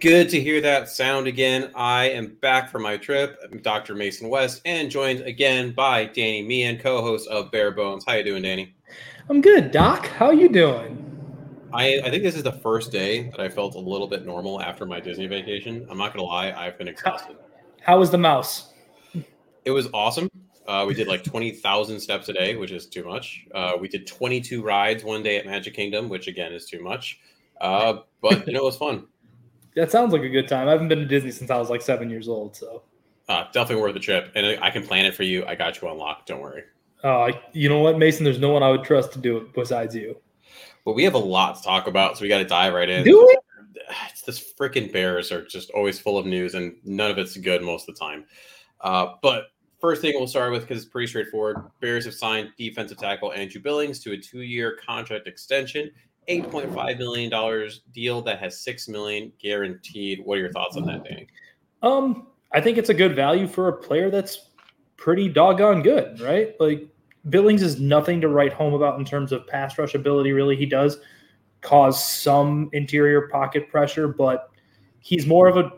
Good to hear that sound again. I am back from my trip. I'm Dr. Mason West and joined again by Danny Meehan, co-host of Bear Bones. How you doing, Danny? I'm good, Doc. How you doing? I, I think this is the first day that I felt a little bit normal after my Disney vacation. I'm not gonna lie, I've been exhausted. How was the mouse? It was awesome. Uh, we did like 20,000 steps a day, which is too much. Uh, we did 22 rides one day at Magic Kingdom, which again is too much. Uh, but you know, it was fun. That sounds like a good time. I haven't been to Disney since I was like seven years old, so Uh, definitely worth the trip, and I can plan it for you. I got you on lock. Don't worry. uh, you know what, Mason? There's no one I would trust to do it besides you. But we have a lot to talk about, so we got to dive right in. Do it. It's this freaking Bears are just always full of news, and none of it's good most of the time. Uh, but first thing we'll start with because it's pretty straightforward. Bears have signed defensive tackle Andrew Billings to a two-year contract extension, eight point five million dollars deal that has six million guaranteed. What are your thoughts on that, Danny? Um, I think it's a good value for a player that's pretty doggone good, right? Like Billings is nothing to write home about in terms of pass rush ability. Really, he does cause some interior pocket pressure, but he's more of a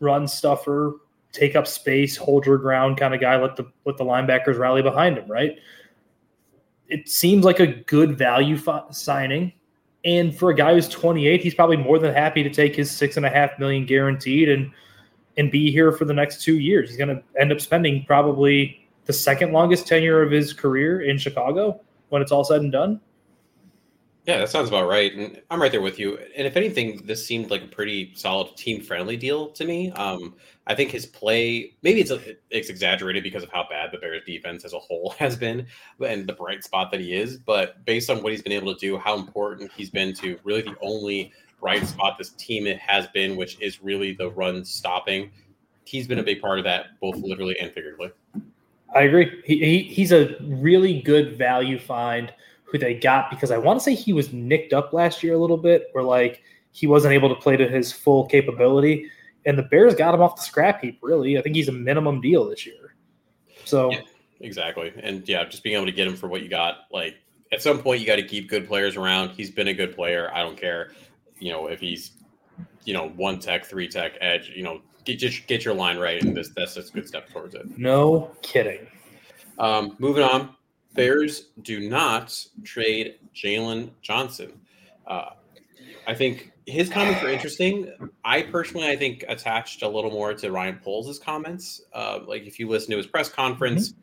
run stuffer, take up space, hold your ground kind of guy. Let the let the linebackers rally behind him, right? It seems like a good value fi- signing. And for a guy who's 28, he's probably more than happy to take his six and a half million guaranteed and and be here for the next two years. He's going to end up spending probably the second longest tenure of his career in Chicago when it's all said and done. Yeah, that sounds about right. And I'm right there with you. And if anything, this seemed like a pretty solid team friendly deal to me. Um, I think his play, maybe it's, a, it's exaggerated because of how bad the Bears defense as a whole has been and the bright spot that he is. But based on what he's been able to do, how important he's been to really the only bright spot this team has been, which is really the run stopping, he's been a big part of that, both literally and figuratively. I agree. He, he he's a really good value find who they got because I want to say he was nicked up last year a little bit, where like he wasn't able to play to his full capability, and the Bears got him off the scrap heap. Really, I think he's a minimum deal this year. So Yeah. Exactly. And yeah, just being able to get him for what you got, like at some point you got to keep good players around. He's been a good player. I don't care, you know, if he's, you know, one tech, three tech, edge, you know, get just get your line right, and this that's a good step towards it. no kidding. Um, moving on, Bears do not trade Jaylon Johnson. Uh, I think his comments are interesting. I personally, I think, attached a little more to Ryan Poles' comments. Uh, like if you listen to his press conference,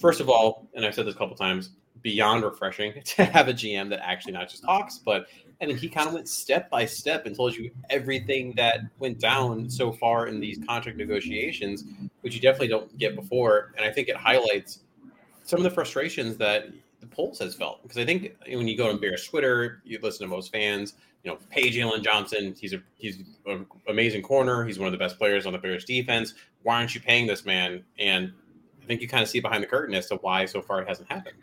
first of all, and I've said this a couple times, beyond refreshing to have a GM that actually not just talks, but and then he kind of went step by step and told you everything that went down so far in these contract negotiations, which you definitely don't get before. And I think it highlights some of the frustrations that the Poles has felt because I think when you go on Bears Twitter, you listen to most fans. You know, pay Jaylon Johnson. He's a he's an amazing corner. He's one of the best players on the Bears defense. Why aren't you paying this man? And I think you kind of see behind the curtain as to why so far it hasn't happened.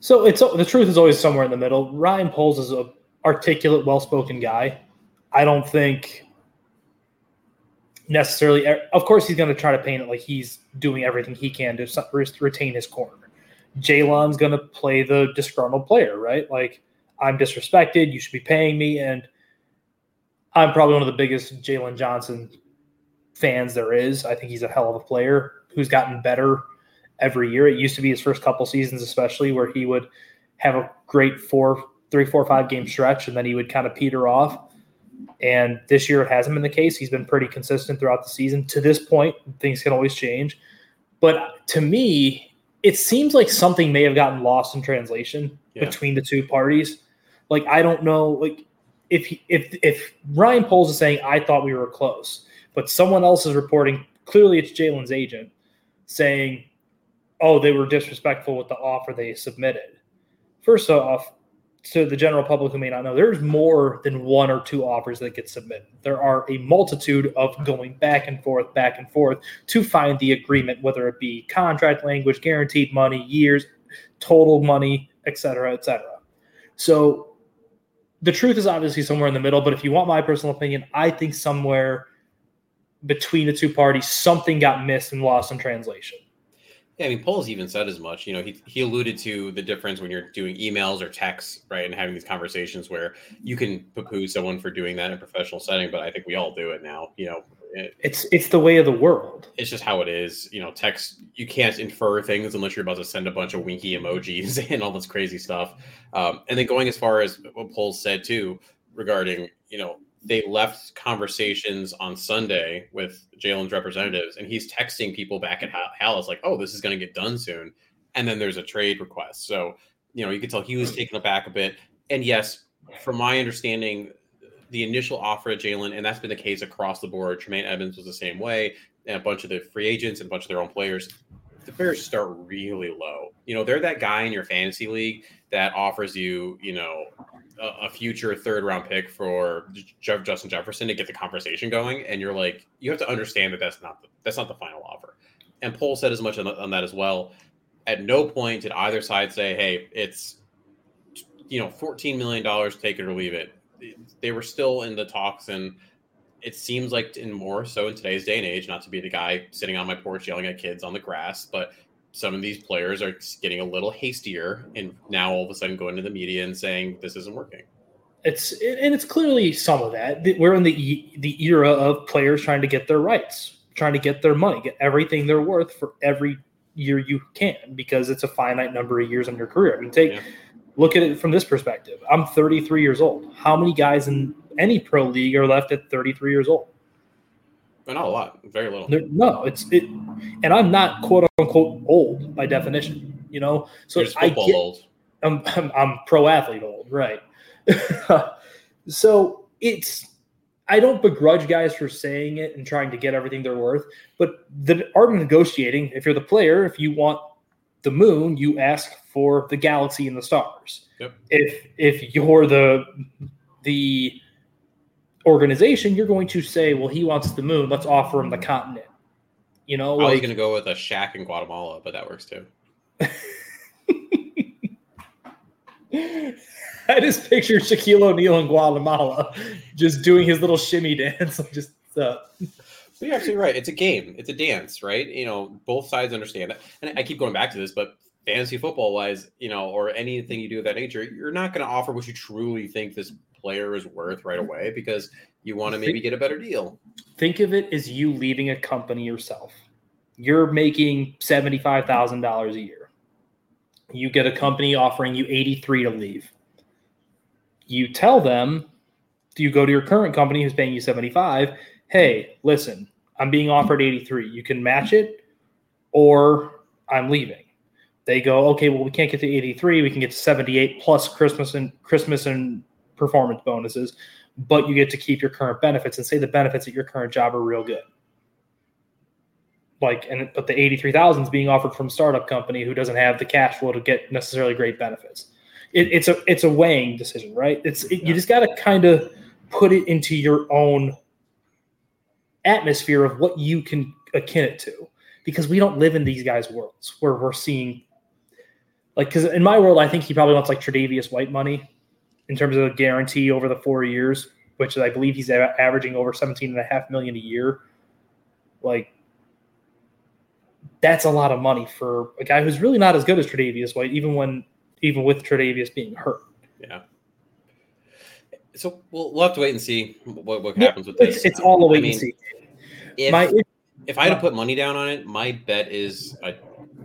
So it's the truth is always somewhere in the middle. Ryan Poles is a articulate, well-spoken guy. I don't think necessarily. Of course, he's going to try to paint it like he's doing everything he can to retain his corner. Jaylon's going to play the disgruntled player, right? Like I'm disrespected. You should be paying me, and I'm probably one of the biggest Jaylon Johnson fans there is. I think he's a hell of a player who's gotten better every year. It used to be his first couple seasons, especially where he would have a great four, three, four, five game stretch, and then he would kind of peter off. And this year it hasn't been the case. He's been pretty consistent throughout the season. To this point, things can always change. But to me, it seems like something may have gotten lost in translation yeah. between the two parties. Like I don't know, like if if if Ryan Poles is saying I thought we were close, but someone else is reporting clearly it's Jaylon's agent saying, "Oh, they were disrespectful with the offer they submitted." First off, to the general public who may not know, there's more than one or two offers that get submitted. There are a multitude of going back and forth, back and forth to find the agreement, whether it be contract language, guaranteed money, years, total money, et cetera, et cetera. So the truth is obviously somewhere in the middle, but if you want my personal opinion, I think somewhere between the two parties, something got missed and lost in translation. Yeah, I mean, Poles even said as much. You know, he, he alluded to the difference when you're doing emails or texts, right, and having these conversations where you can poo-poo someone for doing that in a professional setting, but I think we all do it now. You know, it, it's it's the way of the world. It's just how it is. You know, text you can't infer things unless you're about to send a bunch of winky emojis and all this crazy stuff. Um, and then going as far as what Paul said too regarding you know they left conversations on Sunday with Jaylon's representatives, and he's texting people back at Halas like, "Oh, this is going to get done soon," and then there's a trade request. So you know, you can tell he was taken aback a bit. And yes, from my understanding, the initial offer of Jaylon, and that's been the case across the board. Tremaine Edmunds was the same way, and a bunch of the free agents and a bunch of their own players. The Bears start really low. You know, they're that guy in your fantasy league that offers you, you know, a, future third round pick for Justin Jefferson to get the conversation going, and you're like, you have to understand that that's not the, that's not the final offer. And Pole said as much on, on that as well. At no point did either side say, "Hey, it's you know, fourteen million dollars, take it or leave it." They were still in the talks, and it seems like in more so in today's day and age, not to be the guy sitting on my porch yelling at kids on the grass, but some of these players are getting a little hastier and now all of a sudden going to the media and saying this isn't working. It's and it's clearly some of that. We're in the the era of players trying to get their rights, trying to get their money, get everything they're worth for every year you can because it's a finite number of years in your career. I mean, take yeah. look at it from this perspective. I'm 33 years old. How many guys in any pro league are left at 33 years old? But not a lot, very little. no, it's it, and I'm not quote unquote old by definition. You know, so You're I get, old. I'm, I'm, I'm pro athlete old, right? so it's I don't begrudge guys for saying it and trying to get everything they're worth, but the art of negotiating. If you're the player, if you want the moon, you ask for the galaxy and the stars. Yep. If if you're the the organization, you're going to say, well, he wants the moon. Let's offer him the continent. You know, I like, was going to go with a shack in Guatemala, but that works too. I just picture Shaquille O'Neal in Guatemala just doing his little shimmy dance. just uh. So you're absolutely right. It's a game. It's a dance, right? You know, both sides understand it. And I keep going back to this, but fantasy football wise, you know, or anything you do of that nature, you're not going to offer what you truly think this player is worth right mm-hmm. away because you want to maybe get a better deal. Think of it as you leaving a company yourself. You're making $75,000 a year. You get a company offering you 83 to leave. You tell them, do you go to your current company who's paying you 75, "Hey, listen, I'm being offered 83. You can match it or I'm leaving." They go, "Okay, well we can't get to 83. We can get to 78 plus Christmas and Christmas and performance bonuses, but you get to keep your current benefits and say the benefits at your current job are real good. like and but the 83,000 is being offered from startup company who doesn't have the cash flow to get necessarily great benefits. It, it's a it's a weighing decision, right? It's it, you just got to kind of put it into your own atmosphere of what you can akin it to because we don't live in these guys' worlds where we're seeing like because in my world, I think he probably wants like Tre'Davious White money in terms of a guarantee over the four years, which I believe he's a- averaging over 17 and a half million a year. Like that's a lot of money for a guy who's really not as good as Tre'Davious White, even when even with Tre'Davious being hurt. Yeah. So we'll, we'll have to wait and see what, what Yeah, happens with It's, this. it's all a I wait mean, and see. If, My if I had to put money down on it, my bet is a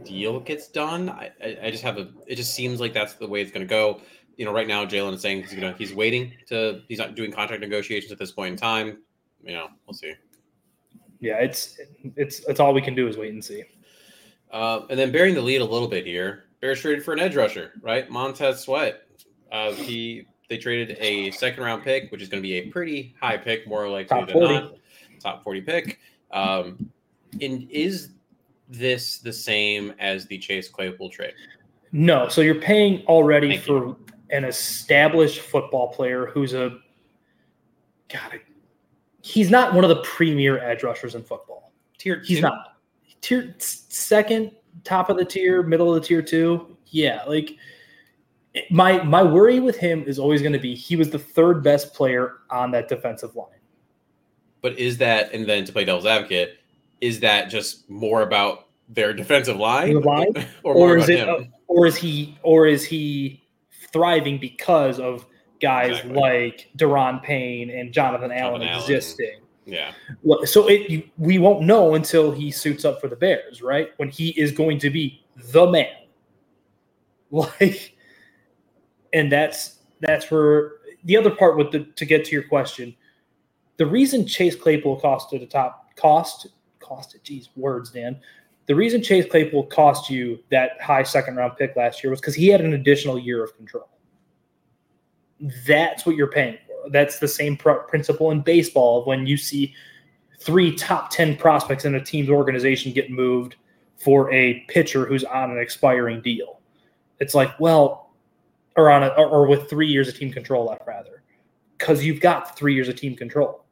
deal gets done. I, I, I just have a. It just seems like that's the way it's going to go. You know, right now Jaylon is saying he's gonna he's waiting to he's not doing contract negotiations at this point in time. You know, we'll see. yeah, it's it's it's all we can do is wait and see. Uh, and then bearing the lead a little bit here, Bears traded for an edge rusher, right? Montez Sweat. Uh, he they traded a second round pick, which is going to be a pretty high pick, more likely Top than 40. not. Top forty pick. Um, and is this the same as the Chase Claypool trade? No, so you're paying already Thank for an established football player who's a God. He's not one of the premier edge rushers in football. Tier He's two? not tier second, top of the tier, middle of the tier two. Yeah, like my my worry with him is always going to be he was the third best player on that defensive line. But is that, and then to play devil's advocate, is that just more about their defensive line, The line? or or is it him? or is he or is he thriving because of guys Exactly. like Daron Payne and Jonathan Allen Allen. existing? yeah, So it you, we won't know until he suits up for the Bears, right? When he is going to be the man. Like and that's that's where the other part with the to get to your question, the reason Chase Claypool costed a top cost costed geez words, Dan. The reason Chase Claypool cost you that high second round pick last year was because he had an additional year of control. That's what you're paying for. That's the same pr- principle in baseball when you see three top 10 prospects in a team's organization get moved for a pitcher who's on an expiring deal. It's like, well, or on a, or, or with three years of team control left, rather, because you've got three years of team control.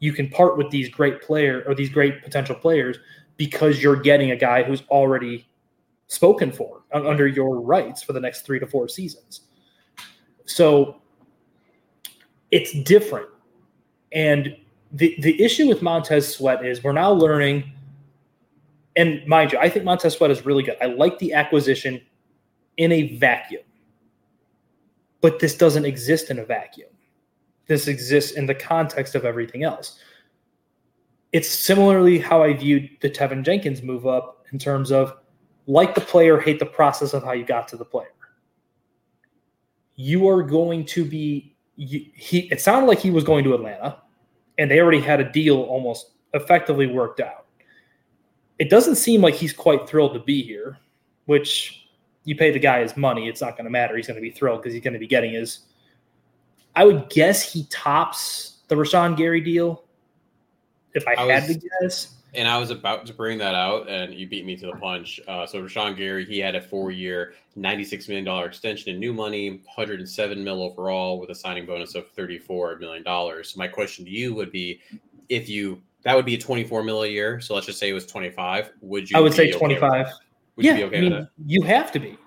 You can part with these great player or these great potential players because you're getting a guy who's already spoken for under your rights for the next three to four seasons. So it's different. And the, the issue with Montez Sweat is we're now learning, and mind you, I think Montez Sweat is really good. I like the acquisition in a vacuum, but this doesn't exist in a vacuum. This exists in the context of everything else. It's similarly how I viewed the Teven Jenkins move up in terms of like the player, hate the process of how you got to the player. You are going to be you, he. It sounded like he was going to Atlanta, and they already had a deal almost effectively worked out. It doesn't seem like he's quite thrilled to be here, which you pay the guy his money, it's not going to matter. He's going to be thrilled because he's going to be getting his. I would guess he tops the Rashan Gary deal. If I, I had was- to guess, And I was about to bring that out, and you beat me to the punch. Uh, so Rashan Gary, he had a four-year, ninety-six million dollar extension in new money, hundred and seven mil overall, with a signing bonus of thirty-four million dollars. So my question to you would be, if you that would be a twenty-four mil a year. So let's just say it was twenty-five. Would you? I would say okay 25. Would yeah, you be okay I mean, with that? you have to be.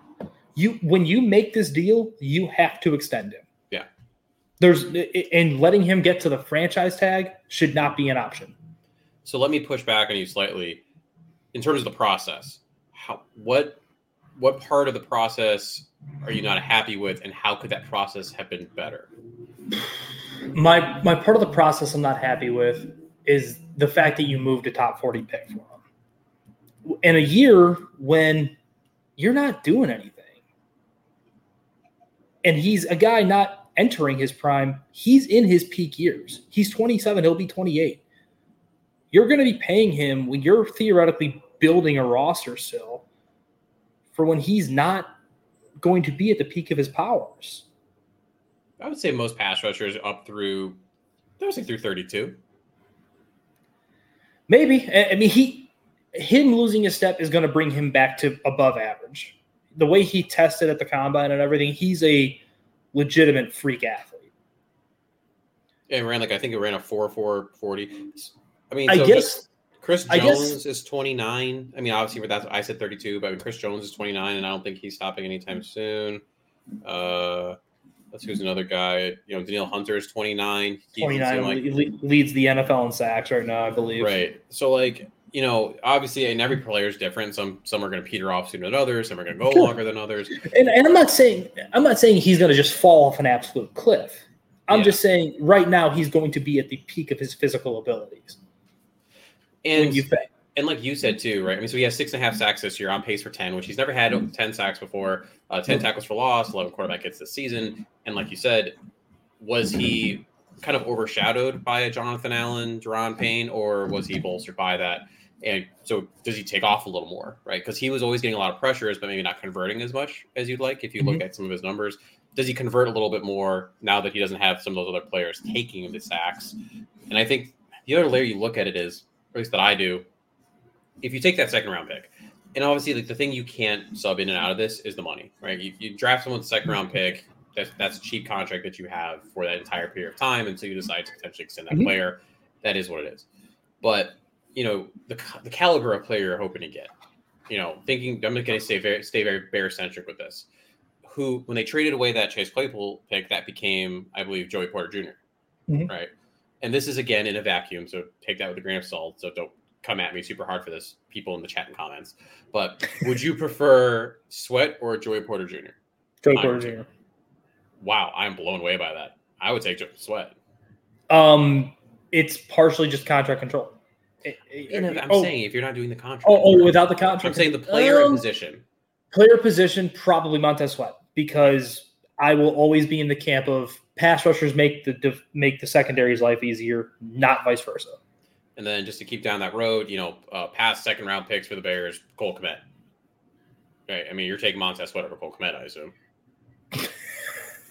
You when you make this deal, you have to extend him. There's and letting him get to the franchise tag should not be an option. So let me push back on you slightly in terms of the process. How what what part of the process are you not happy with, and how could that process have been better? My my part of the process I'm not happy with is the fact that you moved a top 40 pick for him. In a year when you're not doing anything. And he's a guy not entering his prime. He's in his peak years. He's 27, he'll be 28. You're going to be paying him when you're theoretically building a roster still for when he's not going to be at the peak of his powers. I would say most pass rushers up through, I would say through 32. Maybe. I mean, he him losing a step is going to bring him back to above average. The way he tested at the combine and everything, he's a legitimate freak athlete. And ran like I think it ran a four four forty. I mean, I guess Chris I guess- Jones is twenty nine. I mean, obviously, that's I said thirty two, but Chris Jones is twenty nine, and I don't think he's stopping anytime soon. Uh, let's who's another guy. You know, Danielle Hunter is twenty nine. 29 le- leads the NFL in sacks right now, I believe. Right. So like, you know, obviously and every player is different. Some some are gonna peter off sooner than others, some are gonna go Sure. longer than others. And, and I'm not saying I'm not saying he's going to just fall off an absolute cliff. I'm Yeah. just saying right now he's going to be at the peak of his physical abilities. And you and like you said too, right? I mean, so he has six and a half sacks this year on pace for 10, which he's never had 10 sacks before, uh, 10 tackles for loss, 11 quarterback hits this season. And like you said, was he kind of overshadowed by a Jonathan Allen, Daron Payne, or was he bolstered by that? And so does he take off a little more, right? Because he was always getting a lot of pressures, but maybe not converting as much as you'd like if you look at some of his numbers. Does he convert a little bit more now that he doesn't have some of those other players taking the sacks? And I think the other layer you look at it is, or at least that I do, if you take that second round pick, and obviously like the thing you can't sub in and out of this is the money, right? You, you draft someone's second round pick, that's that's a cheap contract that you have for that entire period of time until you decide to potentially extend that Mhm. player. That is what it is. But you know the the caliber of player you're hoping to get. You know, thinking I'm going to stay very stay very bear centric with this. Who when they traded away that Chase Claypool pick, that became I believe Joey Porter junior Mhm. right? And this is again in a vacuum, so take that with a grain of salt. So don't come at me super hard for this, people in the chat and comments. But would you prefer Sweat or Joey Porter Jr.? Joey Porter Jr. Wow, I'm blown away by that. I would take Sweat. Um, it's partially just contract control. It- it- And I'm oh, saying if you're not doing the contract, oh, oh, without the contract, I'm saying the player Um, position. player position probably Montez Sweat because I will always be in the camp of pass rushers make the def- make the secondary's life easier, not vice versa. And then just to keep down that road, you know, uh, past second round picks for the Bears, Cole Kmet. Right. I mean, you're taking Montez Sweat over Cole Kmet, I assume. I-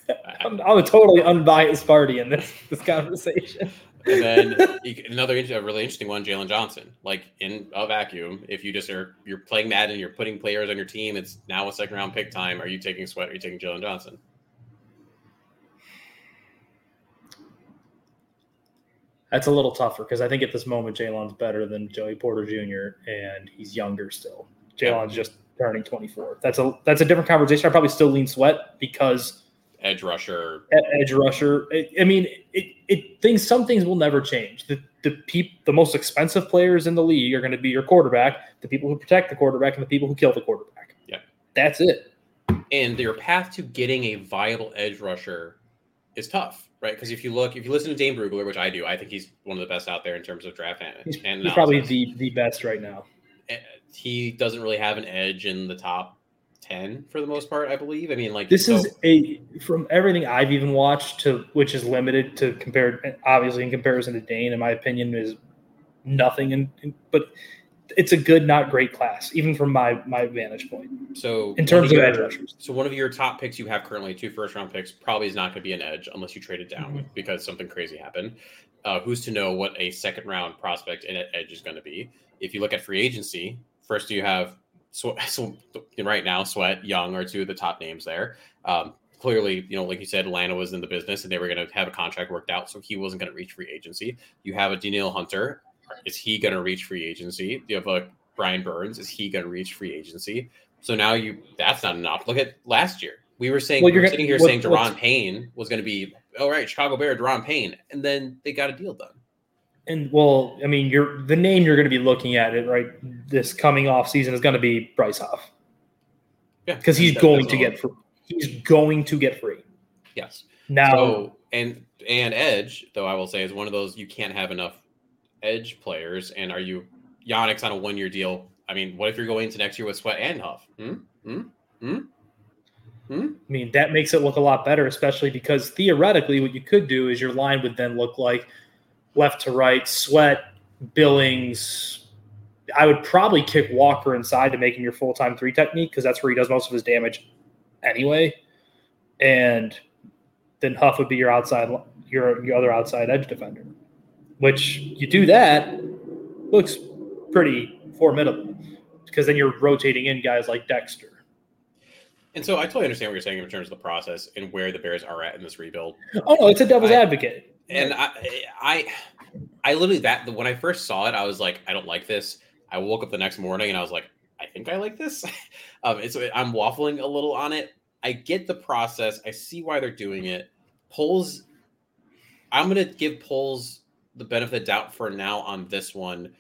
I'm, I'm a totally unbiased party in this this conversation. And then another a really interesting one, Jaylon Johnson. Like in a vacuum, if you just are you're playing Madden, you're putting players on your team. It's now a second round pick time. Are you taking Sweat? Are you taking Jaylon Johnson? That's a little tougher because I think at this moment Jaylon's better than Joey Porter Jr. and he's younger still. Jaylon's just turning 24. That's a that's a different conversation. I probably still lean Sweat because Edge rusher. edge rusher. I I mean, it, it things some things will never change. The the peop, the most expensive players in the league are going to be your quarterback, the people who protect the quarterback, and the people who kill the quarterback. Yeah. that's it. And your path to getting a viable edge rusher is tough, right? Because if you look, if you listen to Dane Brugler, which I do, I think he's one of the best out there in terms of draft and, He's, probably the the best right now. Eh, he doesn't really have an edge in the top 10 for the most part, I believe. I mean, like This so- is a from everything I've even watched to which is limited to compared obviously in comparison to Dane, in my opinion, is nothing. And but it's a good, not great class, even from my my vantage point so in terms of your- edge rushers. So one of your top picks you have currently, two first round picks, probably is not going to be an edge unless you trade it down Mhm. because something crazy happened. Uh, who's to know what a second round prospect in an edge is going to be? If you look at free agency, first you have so, so right now Sweat, Young are two of the top names there. Um, clearly, you know, like you said, Atlanta was in the business and they were going to have a contract worked out, so he wasn't going to reach free agency. You have a Danielle Hunter. Is he going to reach free agency? You have a Brian Burns. Is he going to reach free agency? So now you that's not enough. Look at last year. We were saying Well, we were sitting here what- saying Daron Payne was going to be all right, Chicago Bear, Daron Payne, and then they got a deal done. And well, I mean, you're the name you're going to be looking at it right this coming off season is going to be Bryce Huff Yeah, because he's going to get free. He's going to get free yes. now. So and and Edge, though I will say, is one of those you can't have enough Edge players. And are you Yannick's on a one year deal? I mean, what if you're going into next year with Sweat and Huff? Hmm? Hmm? Hmm? Hmm? I mean, that makes it look a lot better, especially because theoretically, what you could do is your line would then look like left to right, Sweat, Billings. I would probably kick Walker inside to make him your full time three technique because that's where he does most of his damage anyway. And then Huff would be your outside, your, your other outside edge defender. Which you do that, looks pretty formidable because then you're rotating in guys like Dexter. And so I totally understand what you're saying in terms of the process and where the Bears are at in this rebuild. Oh no, it's a devil's I- advocate. And I, I, I literally that when I first saw it, I was like, I don't like this. I woke up the next morning and I was like, I think I like this. um, it's I'm waffling a little on it. I get the process. I see why they're doing it. Poles, I'm gonna give Poles the benefit of the doubt for now on this one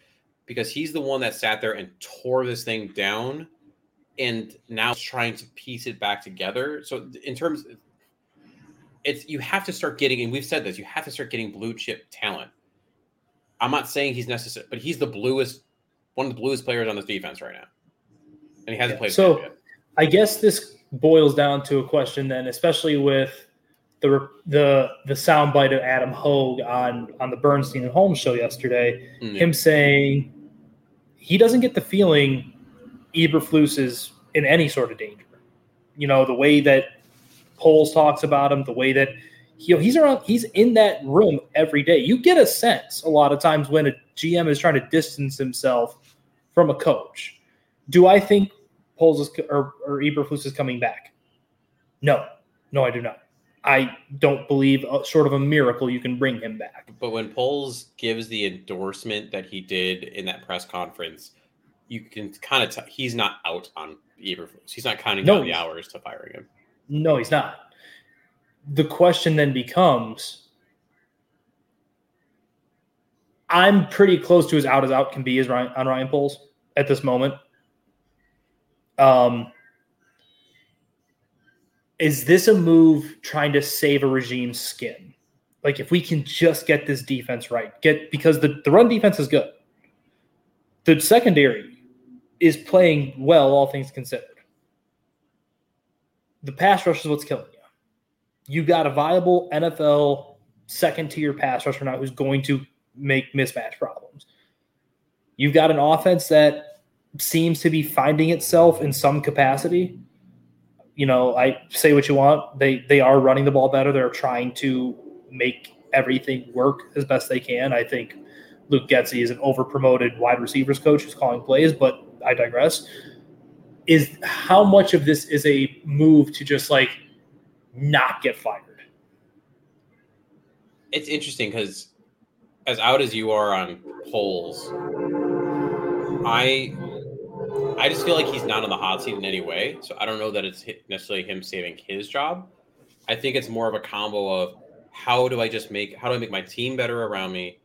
because he's the one that sat there and tore this thing down and now is trying to piece it back together. So in terms it's you have to start getting and we've said this, you have to start getting blue chip talent. I'm not saying he's necessary, but he's the bluest one of the bluest players on this defense right now. And he hasn't Yeah, played so-. I guess this boils down to a question then, especially with the the the soundbite of Adam Hoge on on the Bernstein and Holmes show yesterday. Mm, Him saying he doesn't get the feeling Eberflus is in any sort of danger. You know the way that Poles talks about him, the way that he, he's around, he's in that room every day. You get a sense a lot of times when a GM is trying to distance himself from a coach. Do I think Poles is, or, or Eberflus is coming back? No, no, I do not. I don't believe a, short of a miracle you can bring him back. But when Poles gives the endorsement that he did in that press conference, you can kind of tell he's not out on Eberflus. He's not counting No, down the hours to firing him. No, he's not. The question then becomes I'm pretty close to as out as out can be as Ryan, on Ryan Poles at this moment. Um, is this a move trying to save a regime's skin? Like if we can just get this defense right, get because the, the run defense is good. The secondary is playing well, all things considered. The pass rush is what's killing you. You got a viable NFL second tier pass rusher now who's going to make mismatch problems. You've got an offense that seems to be finding itself in some capacity. You know, I say what you want. They they are running the ball better. They're trying to make everything work as best they can. I think Luke Getsy is an over promoted wide receivers coach who's calling plays, but I digress. Is how much of this is a move to just like not get fired? It's interesting because as out as you are on Poles, I I just feel like he's not on the hot seat in any way. So I don't know that it's necessarily him saving his job. I think it's more of a combo of how do I just make how do I make my team better around me,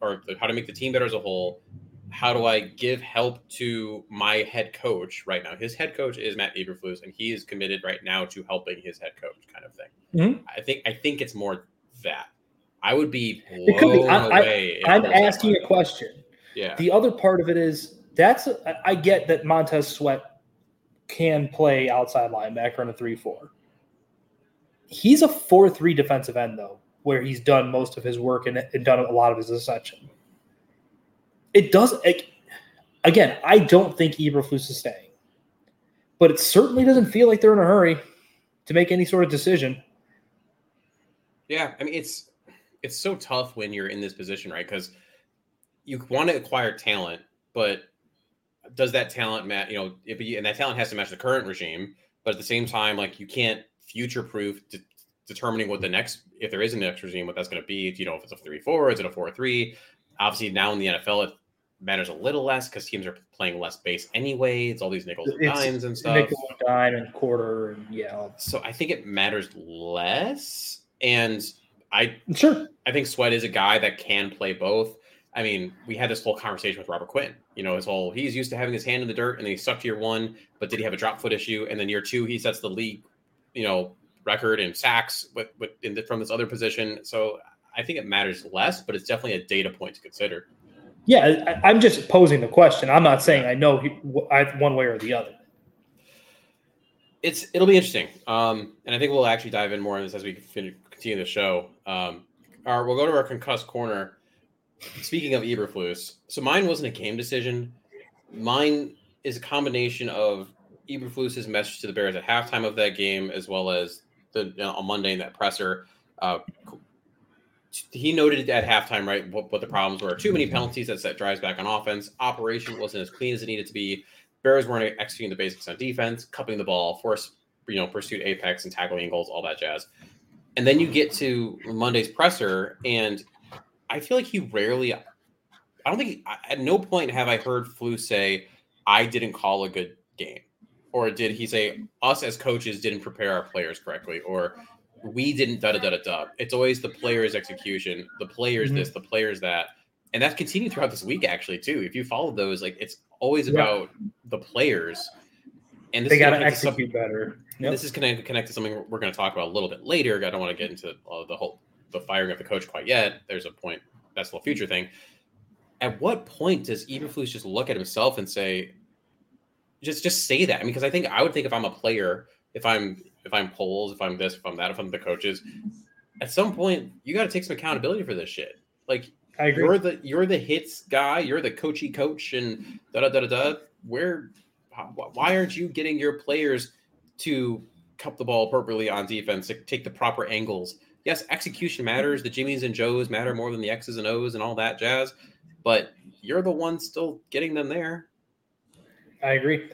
or how to make the team better as a whole. How do I give help to my head coach right now? His head coach is Matt Eberflus, and he is committed right now to helping his head coach, kind of thing. Mhm. I think I think it's more that. I would be could be. I- I- away. if I'm asking a question. Yeah, The other part of it is that's I I get that Montez Sweat can play outside linebacker in a three-four. He's a four-three defensive end though, where he's done most of his work and, and done a lot of his ascension. It does. Again, I don't think Eberflus is staying, but it certainly doesn't feel like they're in a hurry to make any sort of decision. yeah. I mean, it's it's so tough when you're in this position, right? Because you want to acquire talent, but does that talent match? You know, if you, and that talent has to match the current regime, but at the same time, like you can't future-proof de- determining what the next, if there is a next regime, what that's going to be. You know, if it's a three-four, is it a four-three? Obviously, now in the NFL, it matters a little less because teams are playing less base anyway. It's all these nickels and It's dimes and stuff. Nickel and dime and quarter and yeah, so I think it matters less. And I sure. I think Sweat is a guy that can play both. I mean, we had this whole conversation with Robert Quinn. You know, his whole he's used to having his hand in the dirt and then he sucked year one, but did he have a drop foot issue? And then year two, he sets the league, you know, record in sacks with, with in the, from this other position. So I think it matters less, but it's definitely a data point to consider. Yeah, I, I'm just posing the question. I'm not saying I know he, I, one way or the other. it's it'll be interesting. Um, and I think we'll actually dive in more on this as we continue the show. Um, our, we'll go to our concussed corner. Speaking of Eberflus, so mine wasn't a game decision. Mine is a combination of Eberflus's message to the Bears at halftime of that game, as well as the you know, on Monday in that presser. Uh, he noted at halftime, right, what, what the problems were. Too many mm-hmm. penalties that set drives back on offense. Operation wasn't as clean as it needed to be. Bears weren't executing the basics on defense, cupping the ball, force, you know, pursuit apex and tackling goals, all that jazz. And then you get to Monday's presser, and I feel like he rarely. I don't think at no point have I heard Flus say, "I didn't call a good game," or did he say, "Us as coaches didn't prepare our players correctly," or we didn't da da da da da. It's always the player's execution, the players Mhm. this, the players that, and that's continued throughout this week actually too. If you follow those, like it's always about the players. And this They is got gonna to connect some- execute better. Yep. This is going to connect to something we're going to talk about a little bit later. I don't want to get into uh, the whole the firing of the coach quite yet. There's a point that's the future thing. At what point does Eberflus just look at himself and say, just just say that? I mean, because I think I would think if I'm a player, if I'm if I'm Poles, if I'm this, if I'm that, if I'm the coaches, at some point you got to take some accountability for this shit. Like I agree. you're the you're the hits guy, you're the coachy coach, and da da da da. Where, why aren't you getting your players to cup the ball appropriately on defense, to take the proper angles? Yes, execution matters. The Jimmys and Joes matter more than the X's and O's and all that jazz. But you're the one still getting them there. I agree.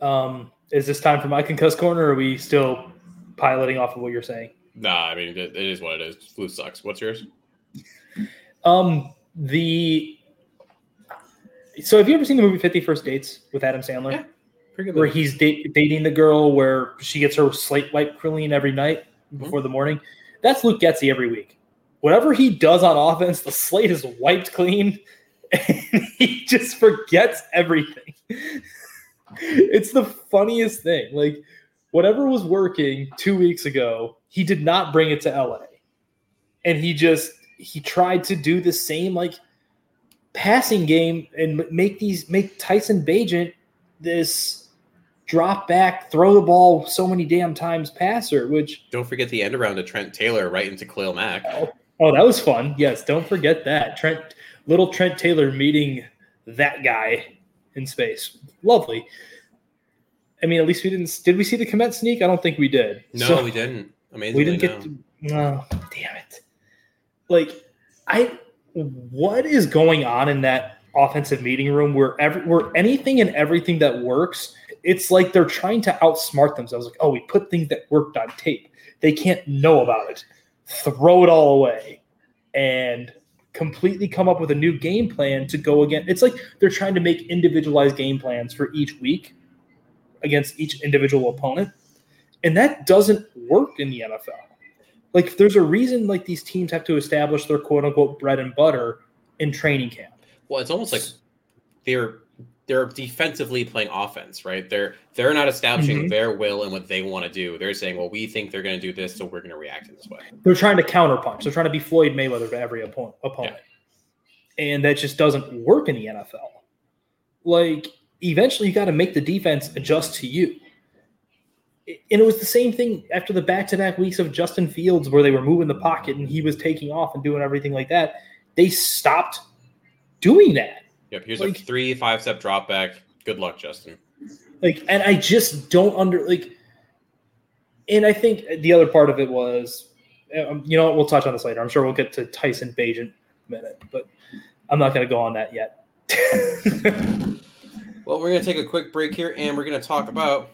Um, is this time for my concussed corner, or are we still piloting off of what you're saying? Nah, I mean it, it is what it is. Flu sucks. What's yours? Um, the so have you ever seen the movie Fifty First Dates with Adam Sandler, Yeah. Pretty good. where movie. he's da- dating the girl where she gets her slate wipe clean every night Mm-hmm. before the morning? That's Luke Getsy every week. Whatever he does on offense, the slate is wiped clean, and he just forgets everything. it's the funniest thing. Like whatever was working two weeks ago, he did not bring it to LA, and he just he tried to do the same like passing game and make these make Tyson Bagent this drop back, throw the ball so many damn times passer, which Don't forget the end around to Trent Taylor right into Khalil Mack. Oh, oh that was fun. Yes, don't forget that. Trent little Trent Taylor meeting that guy in space. Lovely. I mean, at least we didn't did we see the commit sneak? I don't think we did. No, So- we didn't. Amazingly, we didn't get no. to, no damn it like i what is going on in that offensive meeting room where every where anything and everything that works it's like they're trying to outsmart themselves like oh we put things that worked on tape they can't know about it throw it all away and completely come up with a new game plan to go again it's like they're trying to make individualized game plans for each week against each individual opponent and that doesn't work in the NFL. Like, there's a reason like these teams have to establish their quote unquote bread and butter in training camp. Well, it's almost like they're they're defensively playing offense, right? They're they're not establishing Mhm. their will and what they want to do. They're saying, well, we think they're going to do this, so we're going to react in this way. They're trying to counterpunch. They're trying to be Floyd Mayweather to every opponent. opponent. And that just doesn't work in the NFL. Like, eventually, you got to make the defense adjust to you. And it was the same thing after the back to back weeks of Justin Fields, where they were moving the pocket and he was taking off and doing everything like that. They stopped doing that. Yep. Here's Like- a three five step drop back. Good luck, Justin. like and i just don't under like and i think the other part of it was um, you know we'll touch on this later i'm sure we'll get to tyson Bagent in a minute but i'm not going to go on that yet Well, we're going to take a quick break here, and we're going to talk about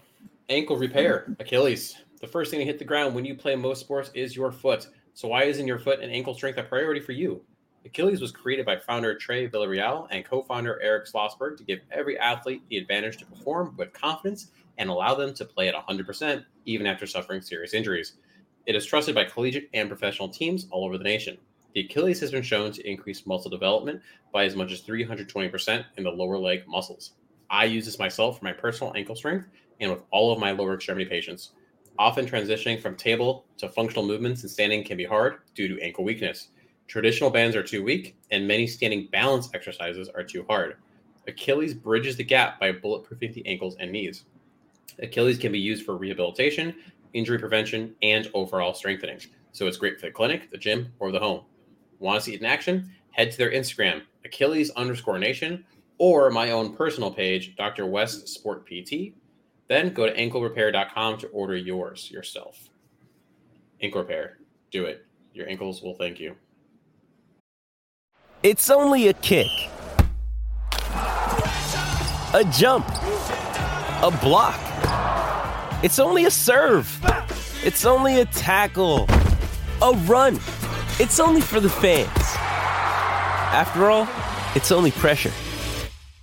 ankle repair, Achilles. The first thing to hit the ground when you play most sports is your foot. So why isn't your foot and ankle strength a priority for you? Achilles was created by founder Trey Villarreal and co-founder Eric Schlossberg to give every athlete the advantage to perform with confidence and allow them to play at 100% even after suffering serious injuries. It is trusted by collegiate and professional teams all over the nation. The Achilles has been shown to increase muscle development by as much as 320% in the lower leg muscles. I use this myself for my personal ankle strength and with all of my lower extremity patients. Often transitioning from table to functional movements and standing can be hard due to ankle weakness. Traditional bands are too weak, and many standing balance exercises are too hard. Achilles bridges the gap by bulletproofing the ankles and knees. Achilles can be used for rehabilitation, injury prevention, and overall strengthening. So it's great for the clinic, the gym, or the home. Want to see it in action? Head to their Instagram, Achilles underscore nation, or my own personal page, Dr. West Sport PT. Then go to anklerepair.com to order yours yourself. Ankle repair. Do it. Your ankles will thank you. It's only a kick, a jump, a block. It's only a serve. It's only a tackle, a run. It's only for the fans. After all, it's only pressure.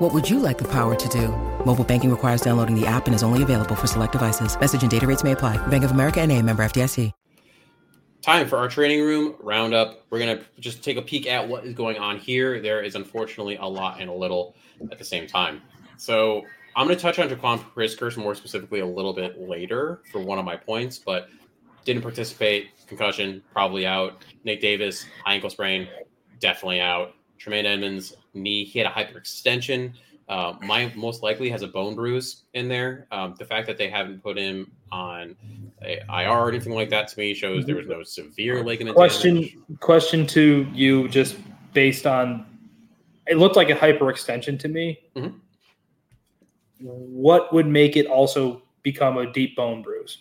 What would you like the power to do? Mobile banking requires downloading the app and is only available for select devices. Message and data rates may apply. Bank of America and a member FDIC. Time for our training room roundup. We're going to just take a peek at what is going on here. There is unfortunately a lot and a little at the same time. So I'm going to touch on Jaquan Brisker's more specifically a little bit later for one of my points, but didn't participate. Concussion, probably out. Nate Davis, high ankle sprain, definitely out. Tremaine Edmunds, knee, he had a hyperextension. Uh, my most likely has a bone bruise in there. Um, the fact that they haven't put him on a IR or anything like that to me shows there was no severe ligament question damage. question to you just based on it looked like a hyperextension to me Mhm. what would make it also become a deep bone bruise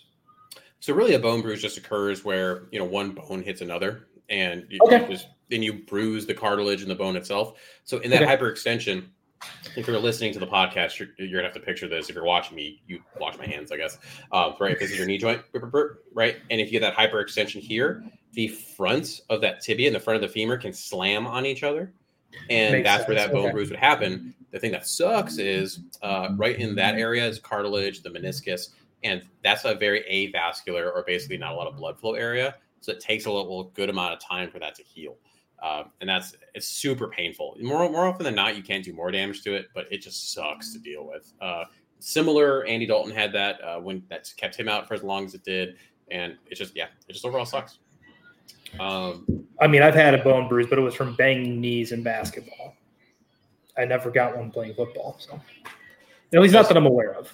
So really, a bone bruise just occurs where you know one bone hits another, and you Okay. you just then you bruise the cartilage and the bone itself. So in that Okay. hyperextension, if you're listening to the podcast, you're, you're gonna have to picture this. If you're watching me, you watch my hands, I guess. Um, right, this is your knee joint, right? And if you get that hyperextension here, the front of that tibia and the front of the femur can slam on each other, and Makes that's where that bone okay. bruise would happen. The thing that sucks is uh, right in that area is cartilage, the meniscus, and that's a very avascular or basically not a lot of blood flow area. So it takes a little good amount of time for that to heal, um, and that's it's super painful. More more often than not, you can't do more damage to it, but it just sucks to deal with. Uh, similar, Andy Dalton had that uh, when that kept him out for as long as it did, and it just yeah, it just overall sucks. Um, i mean i've had a bone bruise but it was from banging knees in basketball i never got one playing football so at least not that i'm aware of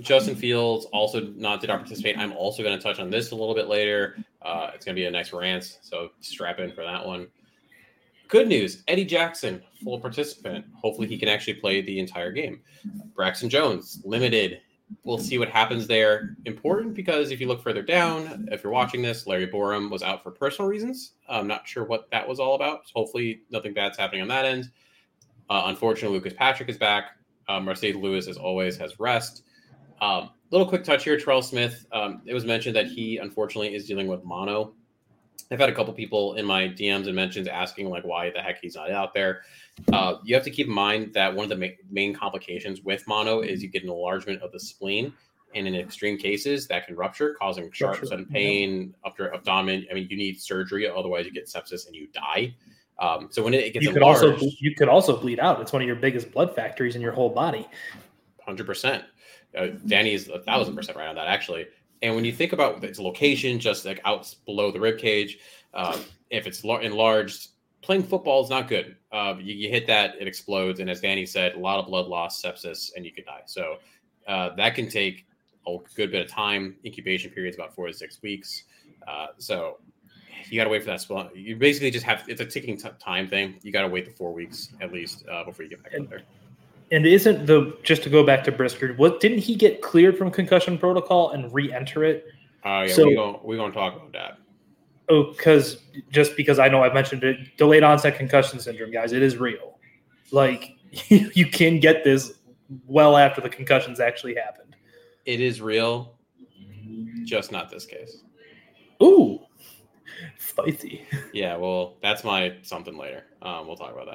Justin Fields also not did not participate. I'm also going to touch on this a little bit later. Uh, it's going to be a nice rant, so strap in for that one. Good news: Eddie Jackson, full participant. Hopefully, he can actually play the entire game. Braxton Jones, limited. We'll see what happens there. Important because if you look further down, if you're watching this, Larry Borom was out for personal reasons. I'm not sure what that was all about. So hopefully, nothing bad's happening on that end. Uh, unfortunately, Lucas Patrick is back. Um, Marcedes Lewis, as always, has rest. Um, little quick touch here, Terrell Smith. Um, it was mentioned that he unfortunately is dealing with mono. I've had a couple people in my DMs and mentions asking like why the heck he's not out there. Uh, you have to keep in mind that one of the ma- main complications with mono is you get an enlargement of the spleen, and in extreme cases that can rupture, causing sharp sudden pain your abdomen. I mean, you need surgery, otherwise you get sepsis and you die. Um, so when it, gets you could enlarged, also you could also bleed out it's one of your biggest blood factories in your whole body hundred percent. Uh, Danny is a thousand percent right on that actually. And when you think about its location, just like out below the rib cage, um, if it's enlarged, playing football is not good. Uh, you, you hit that, it explodes, and as Danny said, a lot of blood loss, sepsis, and you could die. So uh, that can take a good bit of time. Incubation period is about four to six weeks. Uh, so you got to wait for that spot. You basically just have it's a ticking t- time thing. You got to wait the four weeks at least uh, before you get back out there. and isn't the just to go back to brisker what didn't he get cleared from concussion protocol and re-enter it Uh, yeah, So- we're going we're going to talk about that. Oh, because just because I know I've mentioned it, delayed onset concussion syndrome, guys, it is real. Like you can get this well after the concussions actually happened. It is real, just not this case. Ooh, spicy. Yeah, well, that's my something later. Um, we'll talk about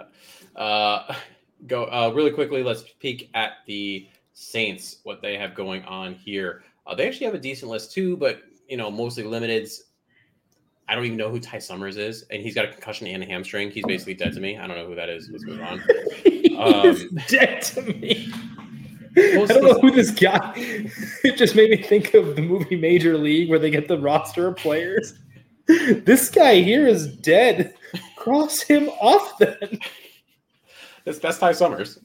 that. Uh, go uh, really quickly. Let's peek at the Saints, what they have going on here. Uh, they actually have a decent list too, but you know, mostly limited. I don't even know who Ty Summers is, and he's got a concussion and a hamstring. He's basically dead to me. I don't know who that is. Let's move on. Um, dead to me. I don't know who this guy. It just made me think of the movie Major League, where they get the roster of players. This guy here is dead. cross him off then. That's best Ty Summers.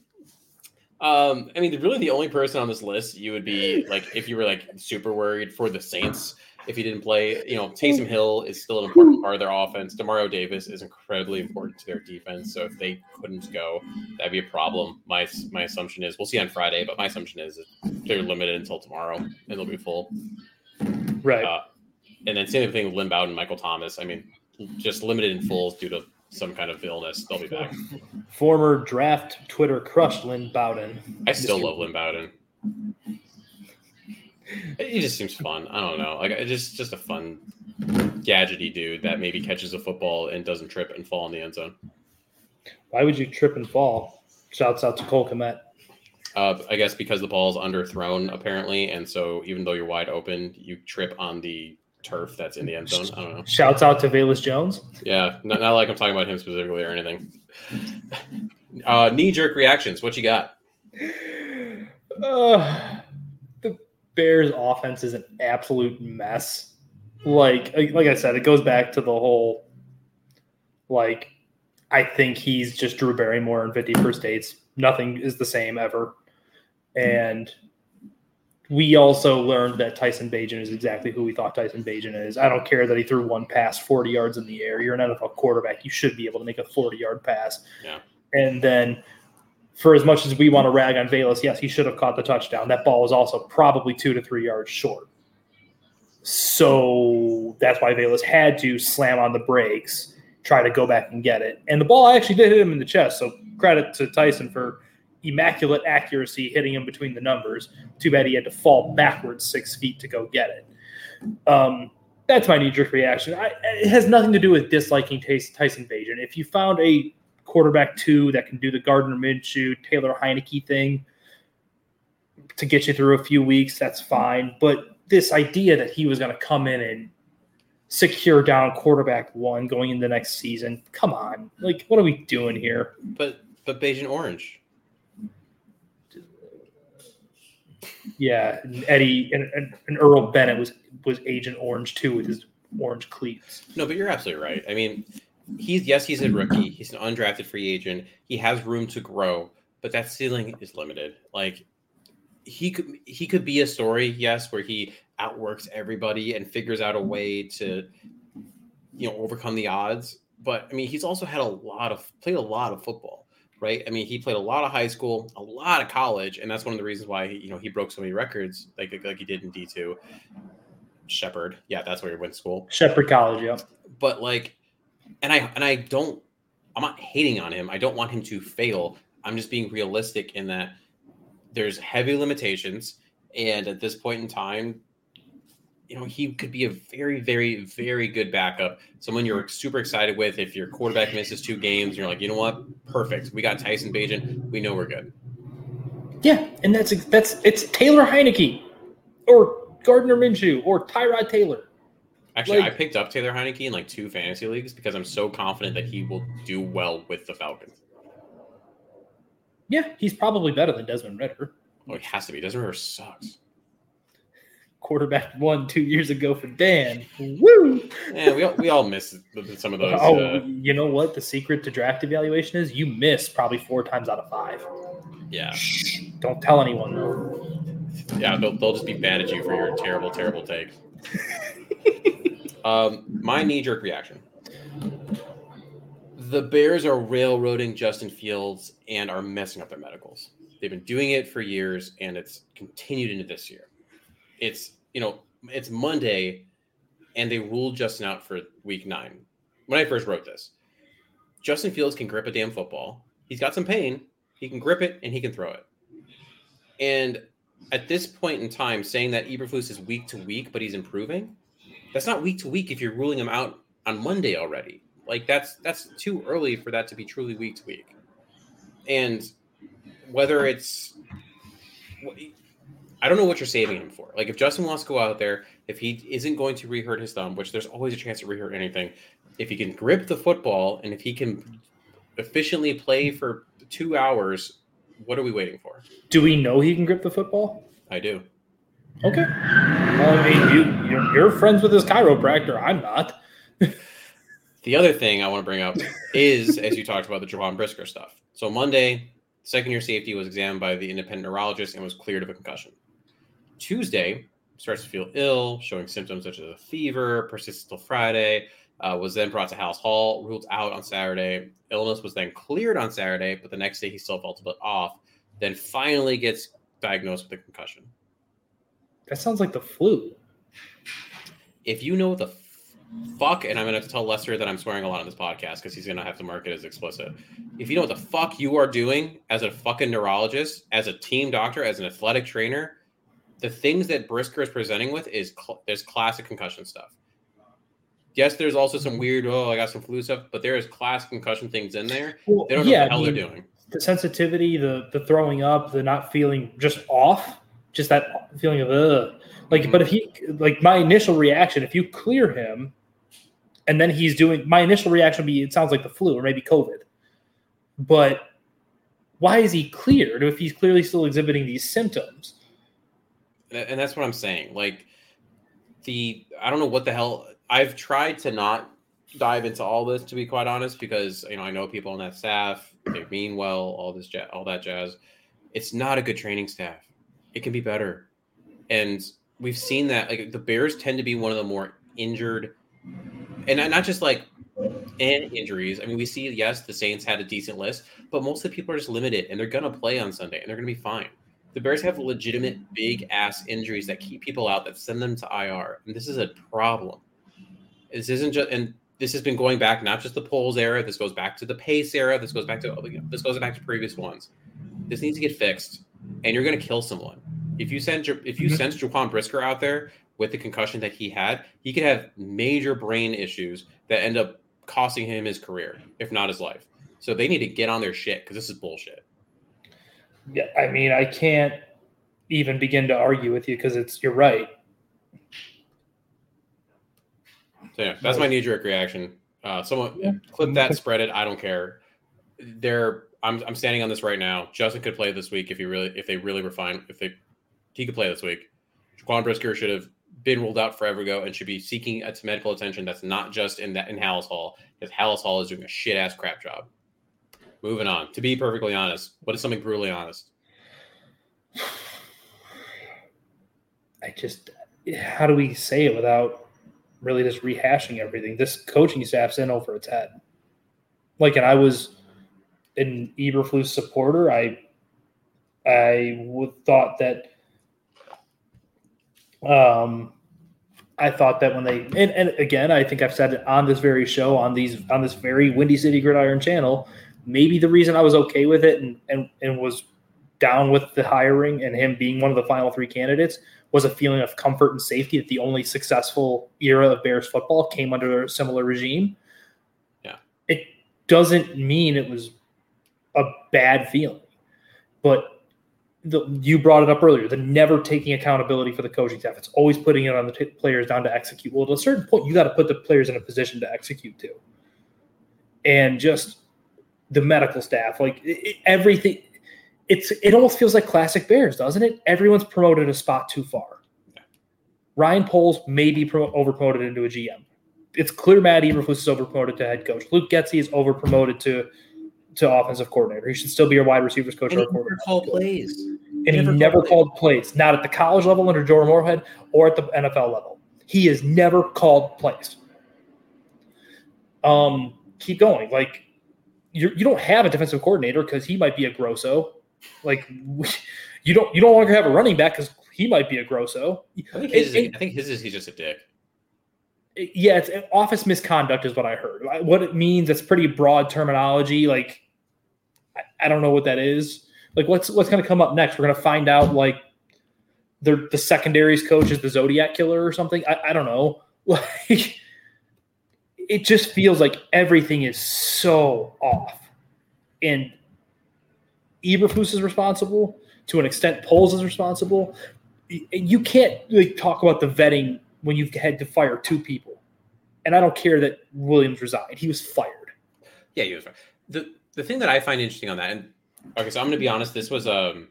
Um, I mean, really, the only person on this list you would be like, if you were like super worried for the Saints, if he didn't play, you know, Taysom Hill is still an important part of their offense. Demario Davis is incredibly important to their defense. So if they couldn't go, that'd be a problem. My my assumption is we'll see on Friday, but my assumption is they're limited until tomorrow and they'll be full. Right. Uh, and then same thing with Lynn Bowden, Michael Thomas. I mean, just limited in fulls due to some kind of illness. They'll be back. Former draft Twitter crush Lynn Bowden. I still love Lynn Bowden. He just seems fun. I don't know. Like it's just just a fun gadgety dude that maybe catches a football and doesn't trip and fall in the end zone. Why would you trip and fall? Shouts out to Cole Kmet. Uh, I guess because the ball is underthrown apparently, and so even though you're wide open, you trip on the turf that's in the end zone. I don't know. Shouts out to Velus Jones. Yeah, not, not like I'm talking about him specifically or anything. Uh, knee jerk reactions. What you got? Uh, the Bears offense is an absolute mess. Like like I said, it goes back to the whole like I think he's just Drew Barrymore in 51st dates. Nothing is the same ever. And we also learned that Tyson Bagent is exactly who we thought Tyson Bagent is. I don't care that he threw one pass 40 yards in the air. You're an NFL quarterback. You should be able to make a 40 yard pass. Yeah. And then for as much as we want to rag on Velus, yes, he should have caught the touchdown. That ball was also probably two to three yards short. So that's why Velus had to slam on the brakes, try to go back and get it. And the ball actually did hit him in the chest. So credit to Tyson for immaculate accuracy hitting him between the numbers. Too bad he had to fall backwards six feet to go get it. Um, that's my knee jerk reaction. I, it has nothing to do with disliking Tyson Bagent. If you found a quarterback two that can do the Gardner Minshew, Taylor Heinicke thing to get you through a few weeks, that's fine. But this idea that he was going to come in and secure down quarterback one going into next season, come on, like what are we doing here? But but beige orange. Yeah, and Eddie and, and, and Earl Bennett was was Agent Orange too with his orange cleats. No, but you're absolutely right. I mean, he's yes, he's a rookie. He's an undrafted free agent. He has room to grow, but that ceiling is limited. Like he could he could be a story, yes, where he outworks everybody and figures out a way to you know overcome the odds. But I mean, he's also had a lot of played a lot of football, right? I mean, he played a lot of high school, a lot of college, and that's one of the reasons why he, you know he broke so many records, like like he did in D two. Shepherd, yeah, that's where he went to school. Shepherd College, yeah. But like, and I and I don't, I'm not hating on him. I don't want him to fail. I'm just being realistic in that there's heavy limitations, and at this point in time, you know, he could be a very, very, very good backup. Someone you're super excited with. If your quarterback misses two games, you're like, you know what? Perfect. We got Tyson Bagent. We know we're good. Yeah, and that's that's it's Taylor Heinicke or Gardner Minshew or Tyrod Taylor. Actually, Like- I picked up Taylor Heinicke in like two fantasy leagues because I'm so confident that he will do well with the Falcons. Yeah, he's probably better than Desmond Ridder. Oh, he has to be. Doesn't River sucks. Quarterback one two years ago for Dan. Woo! Yeah, we all, we all miss some of those. oh, uh, you know what? The secret to draft evaluation is you miss probably four times out of five. yeah, Shh, don't tell anyone though. yeah. They'll, they'll just be mad at you for your terrible, terrible take. um, my knee jerk reaction. The Bears are railroading Justin Fields and are messing up their medicals. They've been doing it for years, and it's continued into this year. It's you know it's Monday, and they ruled Justin out for Week Nine. When I first wrote this, Justin Fields can grip a damn football. He's got some pain. He can grip it and he can throw it. And at this point in time, saying that Eberflus is week to week, but he's improving, that's not week to week if you're ruling him out on Monday already. Like that's that's too early for that to be truly week to week. And whether it's I don't know what you're saving him for. Like if Justin wants to go out there, if he isn't going to rehurt his thumb, which there's always a chance to rehurt anything, if he can grip the football and if he can efficiently play for two hours, what are we waiting for? Do we know he can grip the football? I do. Okay. Well, I mean, you you're, you're friends with his chiropractor. I'm not. The other thing I want to bring up is, as you talked about, the Jaquan Brisker stuff. So Monday, second year safety was examined by the independent neurologist and was cleared of a concussion. Tuesday, starts to feel ill, showing symptoms such as a fever, persisted till Friday, uh, was then brought to Halas Hall, ruled out on Saturday. Illness was then cleared on Saturday, but the next day he still felt a bit off. Then finally gets diagnosed with a concussion. That sounds like the flu. If you know the fuck, and I'm gonna have to tell Lester that I'm swearing a lot on this podcast because he's gonna have to mark it as explicit. If you know what the fuck you are doing as a fucking neurologist, as a team doctor, as an athletic trainer, the things that Brisker is presenting with is cl- there's classic concussion stuff. Yes, there's also some mm-hmm. weird, oh, I got some flu stuff, but there is classic concussion things in there. Well, They don't know yeah, what the hell I mean, they're doing. The sensitivity, the the throwing up, the not feeling just off, just that feeling of ugh. Like, but mm-hmm. if he like my initial reaction, if you clear him, and then he's doing my initial reaction would be it sounds like the flu or maybe COVID. But why is he cleared if he's clearly still exhibiting these symptoms? And that's what I'm saying. Like the I don't know what the hell I've tried to not dive into all this to be quite honest because you know I know people on that staff they mean well all this all that jazz. It's not a good training staff. It can be better, and we've seen that like the Bears tend to be one of the more injured, and not- not just like and injuries. I mean, we see yes the Saints had a decent list, but most of the people are just limited and they're gonna play on Sunday and they're gonna be fine the Bears have legitimate big ass injuries that keep people out that send them to IR, and this is a problem. This isn't just, and this has been going back not just the Poles era. This goes back to the pace era. This goes back to this goes back to previous ones. This needs to get fixed, and you're going to kill someone if you send if you Mhm. send Jaquan Brisker out there with the concussion that he had. He could have major brain issues that end up costing him his career, if not his life. So they need to get on their shit because this is bullshit. Yeah, I mean, I can't even begin to argue with you because it's you're right. So yeah, that's my knee jerk reaction. Uh, someone Yeah. clip that, spread it. I don't care. They're I'm I'm standing on this right now. Justin could play this week if he really if they really were fine. If they he could play this week. Jaquan Brisker should have been ruled out forever ago and should be seeking its medical attention. That's not just in that in Halas Hall because Halas Hall is doing a shit ass crap job. Moving on. To be perfectly honest, what is something brutally honest? I just, how do we say it without really just rehashing everything? This coaching staff's in over its head. Like, and I was an Eberflus supporter. I, I would thought that, um, I thought that when they and, and again, I think I've said it on this very show on these on this very Windy City Gridiron channel. Maybe the reason I was okay with it and and, and was down with the hiring and him being one of the final three candidates was a feeling of comfort and safety that the only successful era of Bears football came under a similar regime. Yeah. It doesn't mean it was a bad feeling, but the, you brought it up earlier the never taking accountability for the coaching staff. It's always putting it on the t- players down to execute. Well, at a certain point, you got to put the players in a position to execute too. And just the medical staff, like it, everything, it's it almost feels like classic Bears, doesn't it? Everyone's promoted a spot too far. Ryan Poles may be pro- over promoted into a GM. It's clear Matt Eberflus is over promoted to head coach. Luke Getsy is over promoted to to offensive coordinator. He should still be your wide receivers coach. or coordinator. plays. And he Never never called called plays, not at the college level under Jordan Moorhead or at the NFL level. He has never called plays. Um, keep going. Like you, you don't have a defensive coordinator because he might be a grosso. Like you don't you don't longer have a running back because he might be a grosso. I think his, It- I think his is he's just a dick. yeah, it's office misconduct is what I heard. What it means, it's pretty broad terminology. Like, I, I don't know what that is. Like, what's what's going to come up next? We're going to find out. Like, the the secondaries coach is the Zodiac killer or something. I, I don't know. Like, it just feels like everything is so off, and Eberflus is responsible to an extent. Poles is responsible. You can't like talk about the vetting when you've had to fire two people. And I don't care that Williams resigned; he was fired. Yeah, he was right. The the thing that I find interesting on that, and okay, so I'm gonna be honest, this was um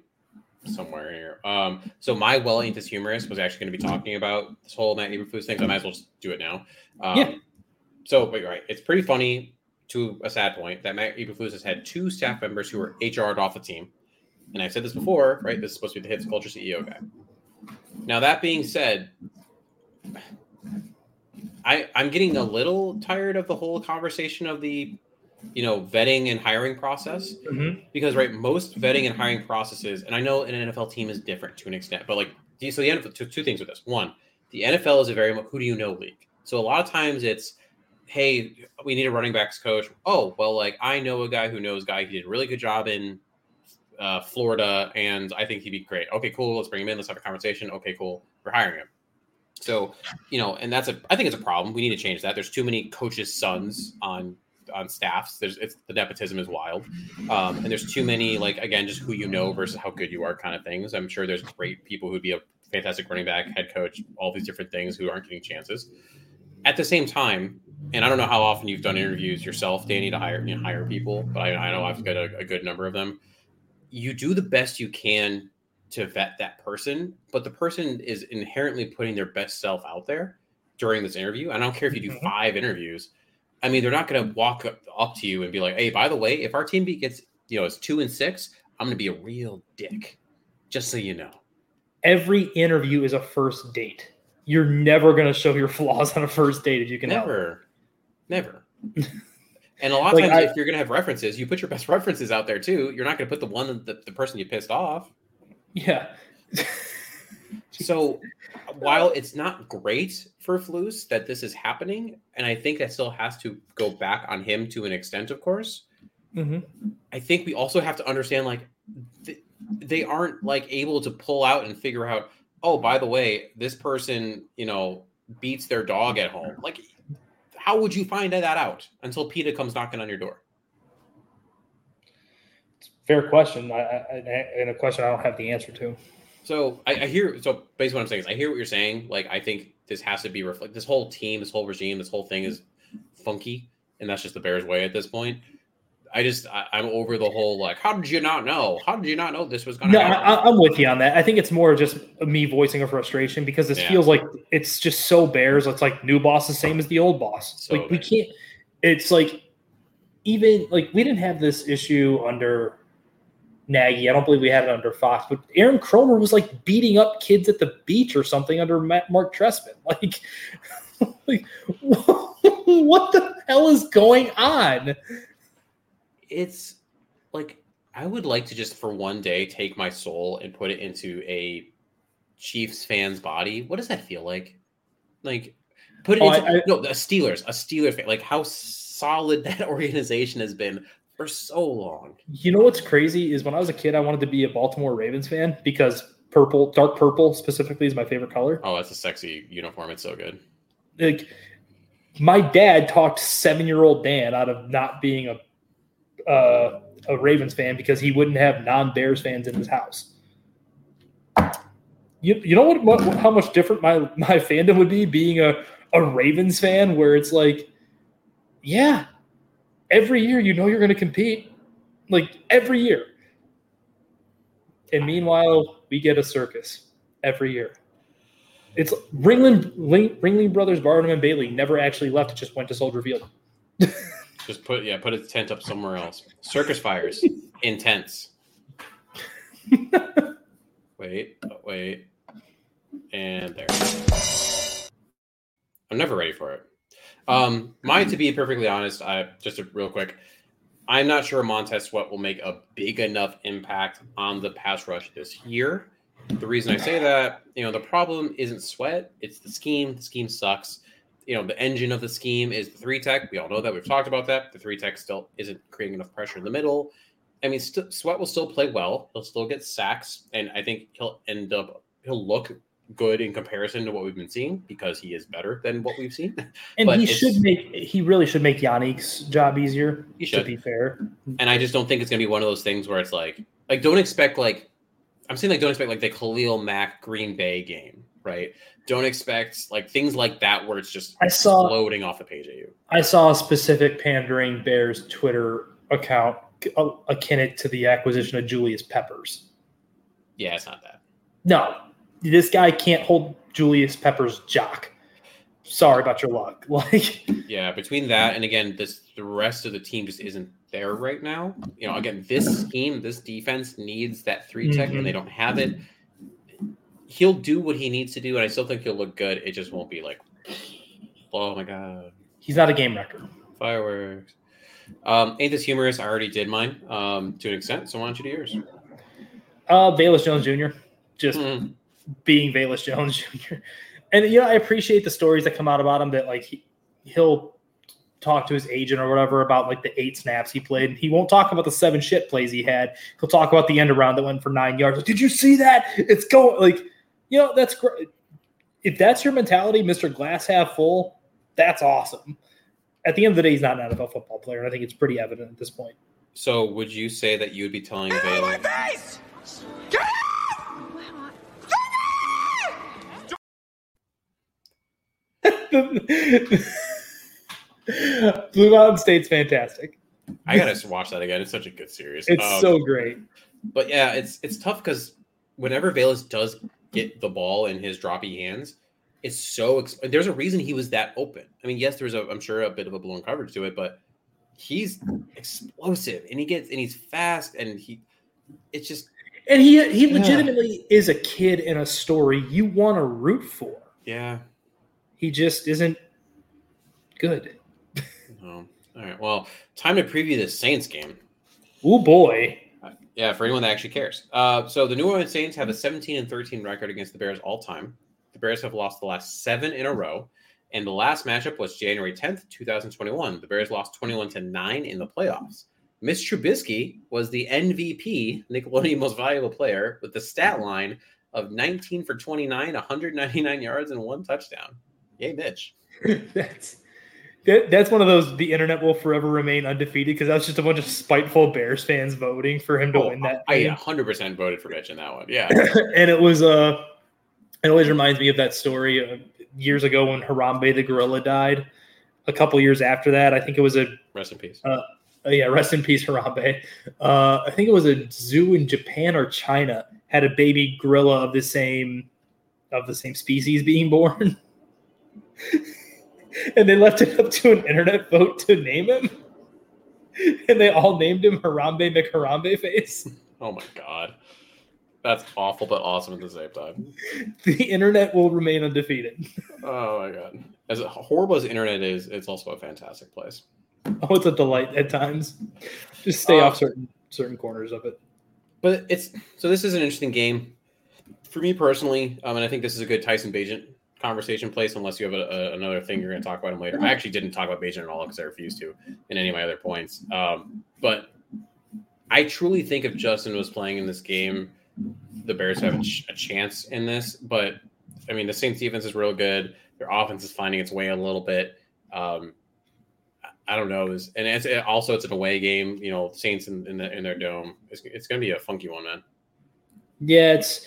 somewhere here. Um, so my well this humorous was actually gonna be talking about this whole Matt Eberflus thing. So I might as well just do it now. Um, Yeah. So but you're right. It's pretty funny to a sad point that Matt Eberflus has had two staff members who were HR'd off the team. And I've said this before, right? This is supposed to be the hits culture CEO guy. Now that being said, I I'm getting a little tired of the whole conversation of the you know vetting and hiring process Mhm. because right most vetting and hiring processes and I know an NFL team is different to an extent but like so the NFL two, two things with this one the NFL is a very who do you know league so a lot of times it's hey we need a running backs coach oh well like I know a guy who knows a guy he did a really good job in uh, Florida and I think he'd be great okay cool let's bring him in let's have a conversation okay cool we're hiring him so, you know, and that's a I think it's a problem. We need to change that. There's too many coaches' sons on on staffs. There's it's the nepotism is wild. Um, and there's too many like again, just who you know versus how good you are kind of things. I'm sure there's great people who'd be a fantastic running back, head coach, all these different things who aren't getting chances. At the same time, and I don't know how often you've done interviews yourself, Danny, to hire you know, hire people, but I, I know I've got a, a good number of them. You do the best you can to vet that person, but the person is inherently putting their best self out there during this interview. I don't care if you do Mhm. five interviews. I mean, they're not going to walk up, up to you and be like, "Hey, by the way, if our team beat gets you know it's two and six, I'm going to be a real dick." Just so you know. Every interview is a first date. You're never going to show your flaws on a first date if you can help. Never, and a lot of Like, times, I- if you're going to have references, you put your best references out there too. You're not going to put the one that the person you pissed off. Yeah. So while it's not great for Flus that this is happening, and I think that still has to go back on him to an extent, of course. hmm I think we also have to understand like th- they aren't like able to pull out and figure out, oh, by the way, this person, you know, beats their dog at home. Like, how would you find that out until PETA comes knocking on your door? Fair question. I, I, and a question I don't have the answer to. So I, I hear. So basically, what I'm saying is, I hear what you're saying. Like, I think this has to be reflect. This whole team, this whole regime, this whole thing is funky, and that's just the Bears' way at this point. I just, I, I'm over the whole like, how did you not know? How did you not know this was going to No, happen? I, I'm with you on that. I think it's more just me voicing a frustration because this Yeah. feels like it's just so Bears. It's like new boss the same as the old boss. So like we can't. It's like even like we didn't have this issue under Nagy. I don't believe we had it under Fox, but Aaron Kromer was like beating up kids at the beach or something under Matt, Mark Trestman. Like, like what the hell is going on? It's like I would like to just for one day take my soul and put it into a Chiefs fan's body. What does that feel like? Like put it Oh, into I- I- no a Steelers, a Steelers fan. Like how solid that organization has been for so long. You know what's crazy is when I was a kid, I wanted to be a Baltimore Ravens fan because purple, dark purple specifically, is my favorite color. Oh, that's a sexy uniform. It's so good. Like, my dad talked seven-year-old Dan out of not being a uh, a Ravens fan because he wouldn't have non-Bears fans in his house. You, you know what, what how much different my my fandom would be being a a Ravens fan where it's like, yeah, every year you know you're going to compete, like every year. And meanwhile, we get a circus every year. It's Ringling, Ringling Brothers, Barnum and Bailey never actually left. It just went to Soldier Field. Just put yeah, put a tent up somewhere else. Circus fires, intense. wait, wait, and there. I'm never ready for it. Um, mine, to be perfectly honest, I just a, real quick. I'm not sure Montez Sweat will make a big enough impact on the pass rush this year. The reason I say that, you know, the problem isn't Sweat; it's the scheme. The scheme sucks you know the engine of the scheme is the three tech. We all know that. We've talked about that. The three tech still isn't creating enough pressure in the middle. I mean, st- Sweat will still play well. He'll still get sacks, and I think he'll end up he'll look good in comparison to what we've been seeing because he is better than what we've seen. And But he should make he really should make Yannick's job easier. He should. be fair, And I just don't think it's gonna be one of those things where it's like like don't expect like I'm saying like don't expect like the Khalil Mack Green Bay game, right? Don't expect like things like that where it's just I saw- floating off the page at you. I saw a specific pandering Bears Twitter account akin it to the acquisition of Julius Peppers. Yeah, it's not that. No, this guy can't hold Julius Peppers' jock. sorry about your luck. Like, Yeah, between that and again, this the rest of the team just isn't there right now. You know, again, this team, this defense needs that 3 tech, Mhm. and they don't have it. He'll do what he needs to do, and I still think he'll look good. It just won't be like, oh my god, he's not a game record. fireworks. Um, ain't this humorous? I already did mine um, to an extent, so why don't you do yours? Uh, Velus Jones Jr. Just Mm, being Velus Jones Jr. And you know, I appreciate the stories that come out about him that like he, he'll talk to his agent or whatever about like the eight snaps he played. He won't talk about the seven shit plays he had. He'll talk about the end around that went for nine yards. Like, Did you see that? It's going like, you know, that's great. If that's your mentality, Mr. Glass half full, that's awesome. At the end of the day, he's not an NFL football player, and I think it's pretty evident at this point. So, would you say that you would be telling Baylor? Blue Mountain State's fantastic. I gotta watch that again. It's such a good series. It's Um, so great. But yeah, it's it's tough because whenever Velus does get the ball in his droppy hands, it's so. Ex- there's a reason he was that open. I mean, yes, there's a I'm sure a bit of a blown coverage to it, but he's explosive and he gets and he's fast and he. It's just And he he Yeah. legitimately is a kid in a story you want to root for. yeah. He just isn't good. No. All right. Well, time to preview the Saints game. Oh boy. Yeah, for anyone that actually cares. Uh, so the New Orleans Saints have a 17 and 13 record against the Bears all time. The Bears have lost the last seven in a row, and the last matchup was January 10th, 2021. The Bears lost 21 to nine in the playoffs. Mitch Trubisky was the MVP, Nickelodeon Most Valuable Player, with the stat line of 19 for 29, 199 yards, and one touchdown. Yay, Mitch. that's that, that's one of those the internet will forever remain undefeated because that was just a bunch of spiteful Bears fans voting for him to Oh, win that. I 100% voted for Mitch in that one. Yeah. and it was uh it always reminds me of that story uh, years ago when Harambe the gorilla died. A couple years after that, I think it was a Rest in peace. uh, yeah, rest in peace, Harambe. Uh, I think it was a zoo in Japan or China had a baby gorilla of the same of the same species being born, and they left it up to an internet vote to name him, and they all named him Harambe McHarambe Face. Oh my god. That's awful but awesome at the same time. The internet will remain undefeated. Oh my god. As horrible as the internet is, it's also a fantastic place. Oh, it's a delight at times. Just stay Uh, off certain certain corners of it. But it's so this is an interesting game. For me personally, um, and I think this is a good Tyson Bagent conversation place, unless you have a, a- another thing you're going to talk about him later. I actually didn't talk about Bagent at all because I refused to in any of my other points. Um, but I truly think if Justin was playing in this game, the Bears have a, ch- a chance in this. But I mean, the Saints defense is real good. Their offense is finding its way a little bit. Um, I- don't know. And it's it, also it's an away game. You know, Saints in, in, the, in their dome. It's, it's going to be a funky one, man. Yeah, it's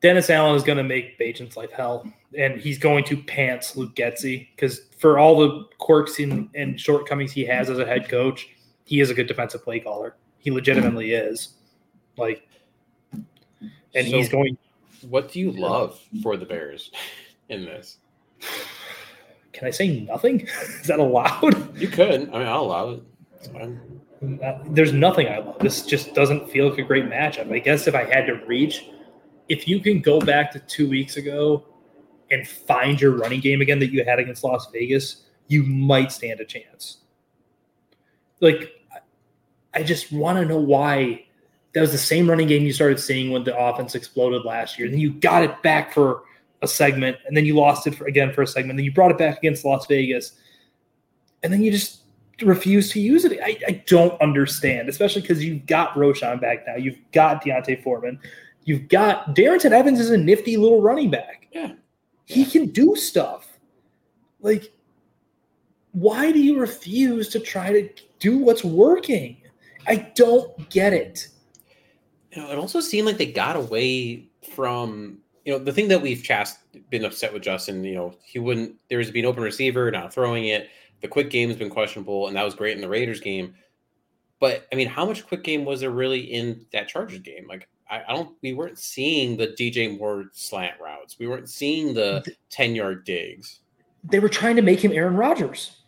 Dennis Allen is going to make Bagent's life hell, and he's going to pants Luke Getsy because for all the quirks and, and shortcomings he has as a head coach, he is a good defensive play caller. He legitimately is. Like, and So- he's going. What do you love for the Bears in this? Can I say nothing? is that allowed? You could. I mean, I'll allow it. It's fine. Uh, There's nothing I love. This just doesn't feel like a great matchup. I guess if I had to reach, if you can go back to two weeks ago and find your running game again that you had against Las Vegas, you might stand a chance. Like, I- just want to know why that was the same running game you started seeing when the offense exploded last year. And then you got it back for a segment, and then you lost it for, again for a segment. Then you brought it back against Las Vegas, and then you just refuse to use it. I, I don't understand, especially because you've got Roschon back now. You've got D'Onta Foreman. You've got Darrynton Evans is a nifty little running back. Yeah. He can do stuff. Like, why do you refuse to try to do what's working? I don't get it. You know, it also seemed like they got away from you know the thing that we've just been upset with Justin. You know, he wouldn't. There's been open receiver, not throwing it. The quick game has been questionable, and that was great in the Raiders game. But I mean, how much quick game was there really in that Chargers game? Like, I, I don't. We weren't seeing the DJ Moore slant routes. We weren't seeing the ten yard digs. they were trying to make him Aaron Rodgers.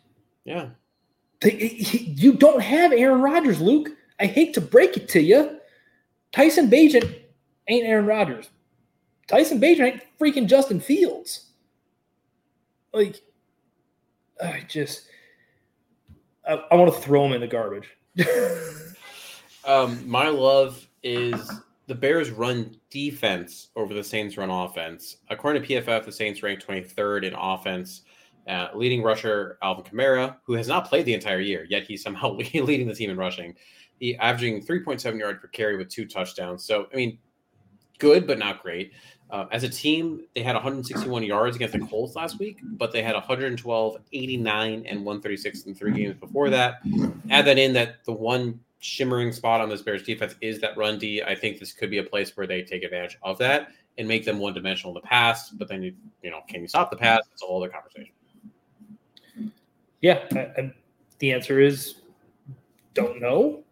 Yeah. They, he, you don't have Aaron Rodgers, Luke. I hate to break it to you. Tyson Bagent ain't Aaron Rodgers. Tyson Bagent ain't freaking Justin Fields. Like, I just, I, I want to throw him in the garbage. Um, my love is the Bears run defense over the Saints run offense. According to PFF, the Saints ranked 23rd in offense. Uh, leading rusher Alvin Kamara, who has not played the entire year, yet he's somehow leading the team in rushing. He averaging 3.7 yards per carry with two touchdowns. So, I mean, good, but not great. Uh, as a team, they had 161 yards against the Colts last week, but they had 112, 89, and 136 in three games before that. Add that in that the one shimmering spot on this Bears defense is that run D. I think this could be a place where they take advantage of that and make them one dimensional in the pass. But then, you, you know, can you stop the pass? It's a whole other conversation. Yeah, I, I, the answer is don't know.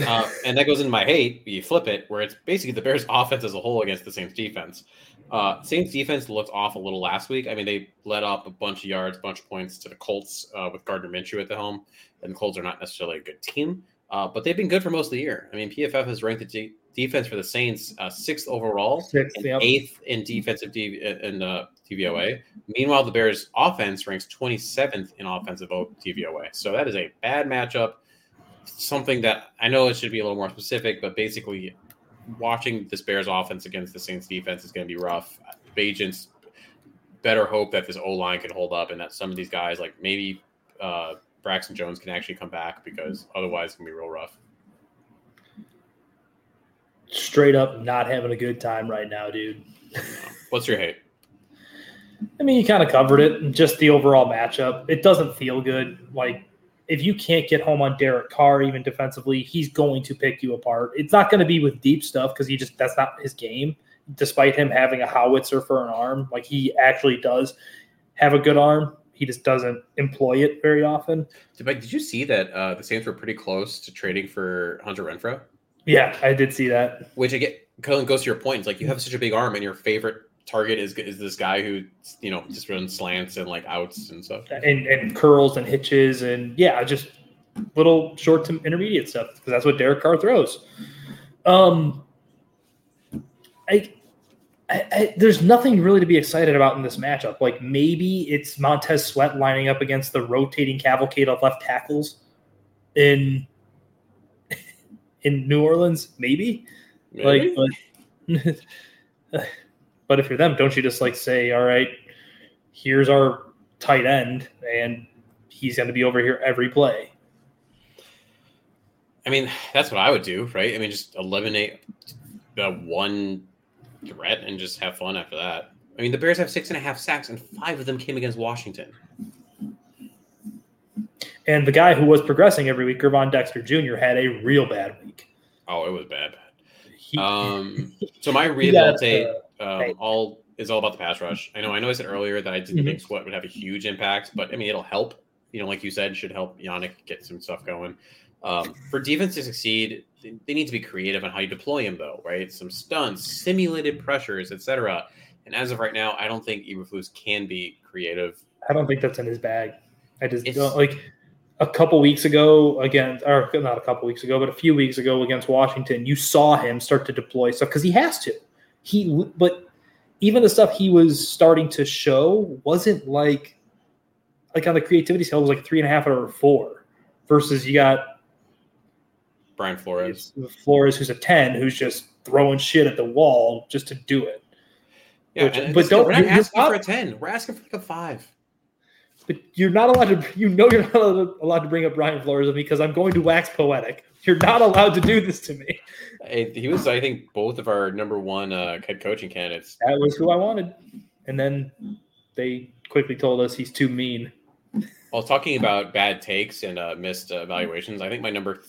Uh, and that goes into my hate. You flip it, where it's basically the Bears' offense as a whole against the Saints' defense. Uh, Saints' defense looked off a little last week. I mean, they let up a bunch of yards, bunch of points to the Colts uh, with Gardner Minshew at the helm, and the Colts are not necessarily a good team, uh, but they've been good for most of the year. I mean, PFF has ranked the de- defense for the Saints uh, sixth overall, Sixth, and yep. eighth in defensive D- in uh, DVOA. Meanwhile, the Bears' offense ranks 27th in offensive DVOA. So that is a bad matchup. Something that I know it should be a little more specific, but basically, watching this Bears offense against the Saints defense is going to be rough. Agents better hope that this O line can hold up and that some of these guys, like maybe uh, Braxton Jones, can actually come back because otherwise it's going to be real rough. Straight up, not having a good time right now, dude. What's your hate? I mean, you kind of covered it. Just the overall matchup. It doesn't feel good. Like, if you can't get home on Derek Carr, even defensively, he's going to pick you apart. It's not going to be with deep stuff because he just that's not his game. Despite him having a howitzer for an arm, like he actually does have a good arm. He just doesn't employ it very often. Did, did you see that uh, the Saints were pretty close to trading for Hunter Renfrow? Yeah, I did see that. Which again goes to your point. It's like you have such a big arm, and your favorite target is is this guy who you know just runs slants and like outs and stuff. And and curls and hitches and yeah, just little short to intermediate stuff because that's what Derek Carr throws. Um, I, I, I there's nothing really to be excited about in this matchup. Like maybe it's Montez Sweat lining up against the rotating cavalcade of left tackles in in New Orleans. Maybe, Maybe? like, but, but if you're them, don't you just like say, all right, here's our tight end, and he's going to be over here every play. I mean, that's what I would do, right? I mean, just eliminate the one threat and just have fun after that. I mean, the Bears have six and a half sacks, and five of them came against Washington. And the guy who was progressing every week, Gervon Dexter Jr., had a real bad week. Oh, it was bad. He, Um, so my he got, rehabilitate um, hey. all is all about the pass rush. I know. I know. I said earlier that I didn't Mhm. think Sweat would have a huge impact, but I mean, it'll help. You know, like you said, should help Yannick get some stuff going. Um, for defense to succeed, they, they need to be creative on how you deploy him, though, right? Some stunts, simulated pressures, etc. And as of right now, I don't think Eberflus can be creative. I don't think that's in his bag. I just It's- don't like a couple weeks ago against, or not a couple weeks ago, but a few weeks ago against Washington, you saw him start to deploy stuff because he has to. He, but even the stuff he was starting to show wasn't like, like on the creativity scale, it was like three and a half out of four versus you got Brian Flores. Flores, who's a 10, who's just throwing shit at the wall just to do it. Yeah, Which- but don't- we're not asking not- for a ten. We're asking for like a five. But you're not allowed to. You know, you're not allowed- to bring up Brian Flores with me because I'm going to wax poetic. You're not allowed to do this to me. He was, I think, both of our number one uh, head coaching candidates. That was who I wanted, and then they quickly told us he's too mean. Was talking about bad takes and uh, missed evaluations. I think my number,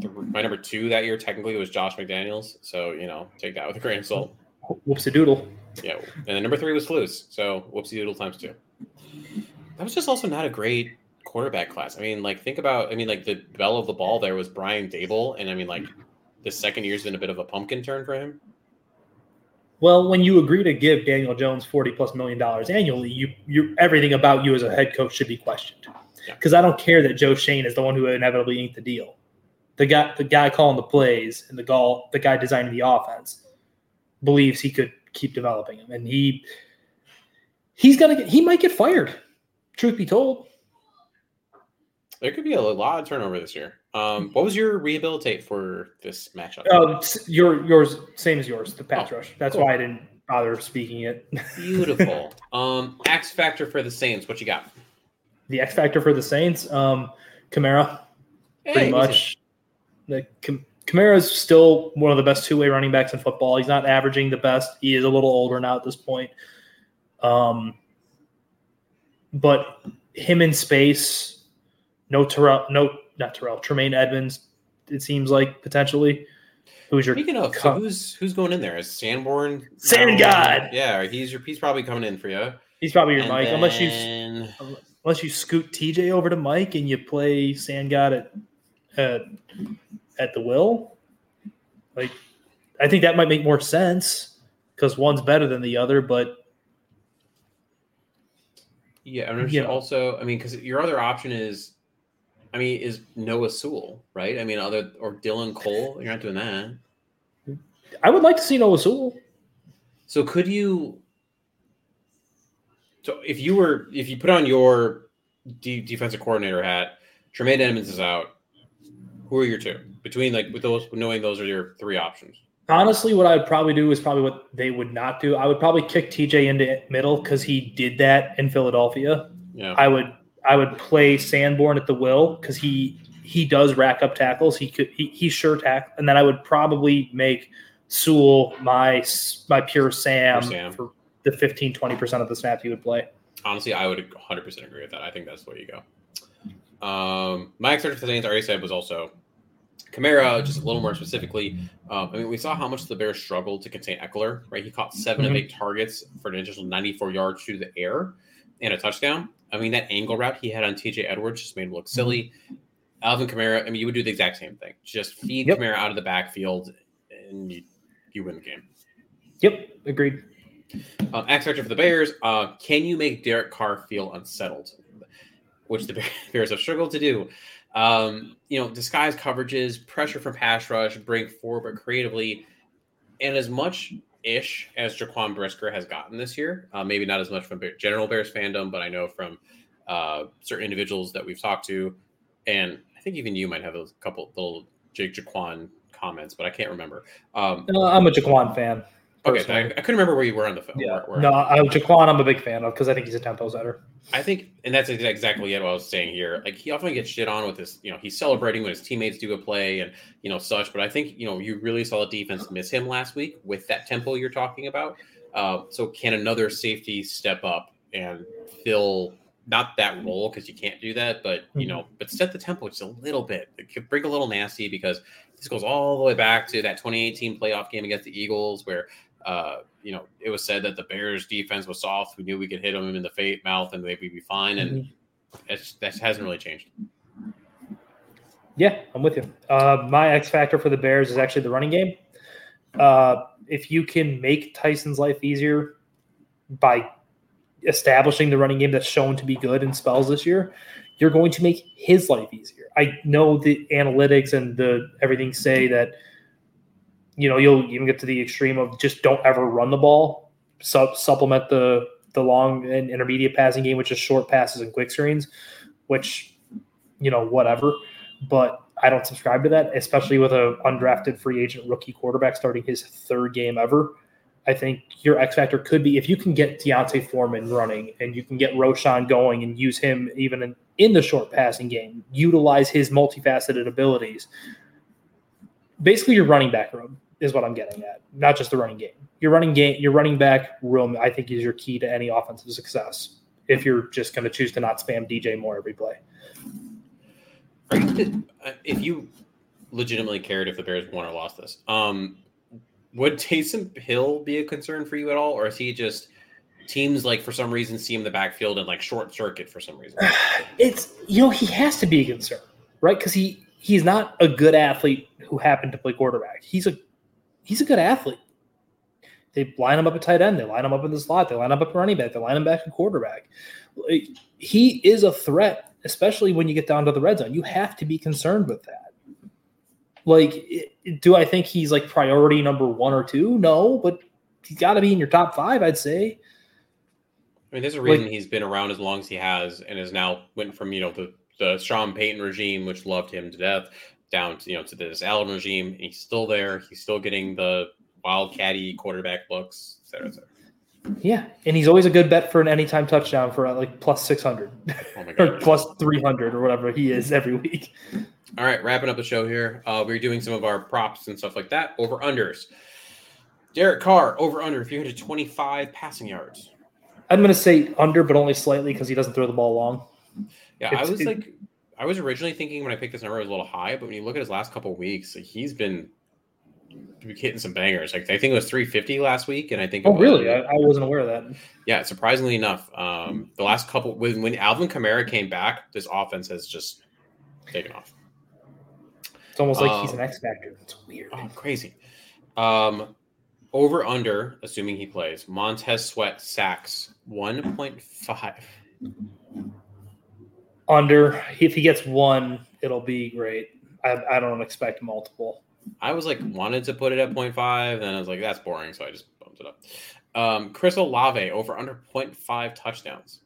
th- my number two that year technically was Josh McDaniels. So you know, take that with a grain of salt. Whoopsie doodle. Yeah, and then number three was Flus. So whoopsie doodle times two. That was just also not a great quarterback class. I mean, like think about. I mean, like the bell of the ball there was Brian Daboll, and I mean, like the second year's been a bit of a pumpkin turn for him. Well, when you agree to give Daniel Jones forty plus million dollars annually, you you everything about you as a head coach should be questioned. Yeah. Because I don't care that Joe Schoen is the one who inevitably inked the deal. The guy the guy calling the plays and the gall the guy designing the offense believes he could keep developing him, and he he's gonna get he might get fired. Truth be told, There could be a lot of turnover this year. Um, what was your rehabilitate for this matchup? uh, your yours same as yours, the pass Oh, rush. That's cool. why I didn't bother speaking it. Beautiful. um, X factor for the Saints. What you got? the X factor for the Saints, um, Kamara, pretty much. The Kamara is still one of the best two way running backs in football. He's not averaging the best. He is a little older now at this point. Um, but him in space, no Terrell, no not Terrell, Tremaine Edmunds. It seems like potentially. Who's your Speaking of, so who's who's going in there? Is Sanborn? Sand God! Yeah, he's your he's probably coming in for you. He's probably your And Mike, unless you unless you scoot TJ over to Mike and you play Sand God at at, at the will. Like, I think that might make more sense because one's better than the other. But Yeah, I'm also. I mean, because your other option is, I mean, is Noah Sewell, right? I mean, other or Dylan Cole. You're not doing that. I would like to see Noah Sewell. So could you? So if you were, if you put on your de- defensive coordinator hat, Tremaine Edmunds is out. Who are your two between like with those knowing those are your three options? Honestly, what I would probably do is probably what they would not do. I would probably kick TJ into middle because he did that in Philadelphia. Yeah, I would I would play Sanborn at the will because he he does rack up tackles. He could he, he sure tack, and then I would probably make Sewell my my pure Sam, Pure Sam. for the 15 20 percent of the snaps he would play. honestly, I would 100 percent agree with that. I think that's the way you go. Um, my expert for the Saints, I already said, was also Kamara. Just a little more specifically, um, I mean, we saw how much the Bears struggled to contain Ekeler. Right, he caught 7 of Mhm. eight targets for an additional 94 yards through the air and a touchdown. I mean, that angle route he had on TJ Edwards just made him look silly. Alvin Kamara, I mean, you would do the exact same thing. Just feed Yep. Kamara out of the backfield, and you, you win the game. Yep, agreed. Um, X factor for the Bears. Uh, can you make Derek Carr feel unsettled? Which the Bears have struggled to do. Um, you know, disguise coverages, pressure from pass rush, bring forward, but creatively. And as much ish as Jaquan Brisker has gotten this year, uh, maybe not as much from general Bears fandom, but I know from uh, certain individuals that we've talked to, and I think even you might have a couple little Jake Jaquan comments, but I can't remember. Um, Uh, I'm a Jaquan fan. Okay, I. I couldn't remember where you were on the phone. yeah, where- where- no, I, Jaquan I'm a big fan of because I think he's a tempo setter. I think, and that's exa- exactly what I was saying here. Like he often gets shit on with this, you know, he's celebrating when his teammates do a play and you know such. But I think you know you really saw the defense miss him last week with that tempo you're talking about. Uh, so can another safety step up and fill not that role because you can't do that, but you know, but set the tempo just a little bit. It could bring a little nasty because this goes all the way back to that 2018 playoff game against the Eagles where uh, you know, it was said that the Bears defense was soft. We knew we could hit them in the fate mouth and they'd be fine. And it's, that hasn't really changed. Yeah, I'm with you. Uh, my X factor for the Bears is actually the running game. Uh, if you can make Tyson's life easier by establishing the running game that's shown to be good in spells this year, you're going to make his life easier. I know the analytics and the everything say that you know you'll even get to the extreme of just don't ever run the ball, sub- supplement the the long and intermediate passing game with just short passes and quick screens, which you know whatever but I don't subscribe to that, especially with a undrafted free agent rookie quarterback starting his third game ever. I think your X factor could be if you can get D'Onta Foreman running and you can get Roschon going and use him even in, in the short passing game, utilize his multifaceted abilities. Basically, your running back room is what I'm getting at, not just the running game. Your running game, your running back room, I think, is your key to any offensive success. If you're just going to choose to not spam DJ Moore every play. Uh, if you legitimately cared if the Bears won or lost this, um, would Taysom Hill be a concern for you at all? Or is he just teams like for some reason see him in the backfield and like short circuit for some reason? it's you know he has to be a concern, right? Because he he's not a good athlete who happened to play quarterback. He's a he's a good athlete. They line him up at tight end. They line him up in the slot. They line him up at running back. They line him back at quarterback. He is a threat, especially when you get down to the red zone. You have to be concerned with that. Like, do I think he's like priority number one or two? No, but he's got to be in your top five, I'd say. I mean, there's a Like- reason he's been around as long as he has, and has now went from you know the the Sean Payton regime, which loved him to death, down to you know to this Allen regime. And he's still there. He's still getting the wildcatty quarterback looks, et cetera, et cetera. Yeah, and he's always a good bet for an anytime touchdown for uh, like plus six hundred Oh or plus three hundred or whatever he is every week. All right, wrapping up the show here. Uh, we're doing some of our props and stuff like that. Over unders. Derek Carr over under 325 passing yards. I'm going to say under, but only slightly because he doesn't throw the ball long. Yeah, I was it- like, I was originally thinking when I picked this number it was a little high, but when you look at his last couple of weeks, he's been hitting some bangers. Like I think it was 350 last week, and I think Oh, was- really? I, I wasn't aware of that. yeah, surprisingly enough, um, the last couple when when Alvin Kamara came back, this offense has just taken off. It's almost like he's Um, an X factor. It's weird. Oh, crazy. Um, over under, assuming he plays, Montez Sweat sacks 1.5. Under, if he gets one, it'll be great. I, I don't expect multiple. I was like wanted to put it at 0.5, then I was like, that's boring, so I just bumped it up. Um, Chris Olave over under 0.5 touchdowns.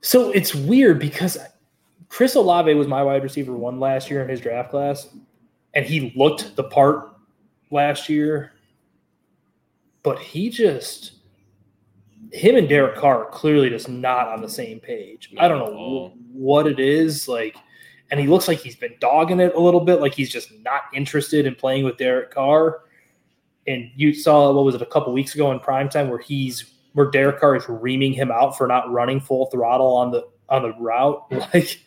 So it's weird because Chris Olave was my wide receiver one last year in his draft class, and he looked the part last year, but he just him and Derek Carr are clearly just not on the same page. I don't know what it is like, and he looks like he's been dogging it a little bit, like he's just not interested in playing with Derek Carr. And you saw what was it a couple weeks ago in primetime where he's where Derek Carr is reaming him out for not running full throttle on the on the route. Like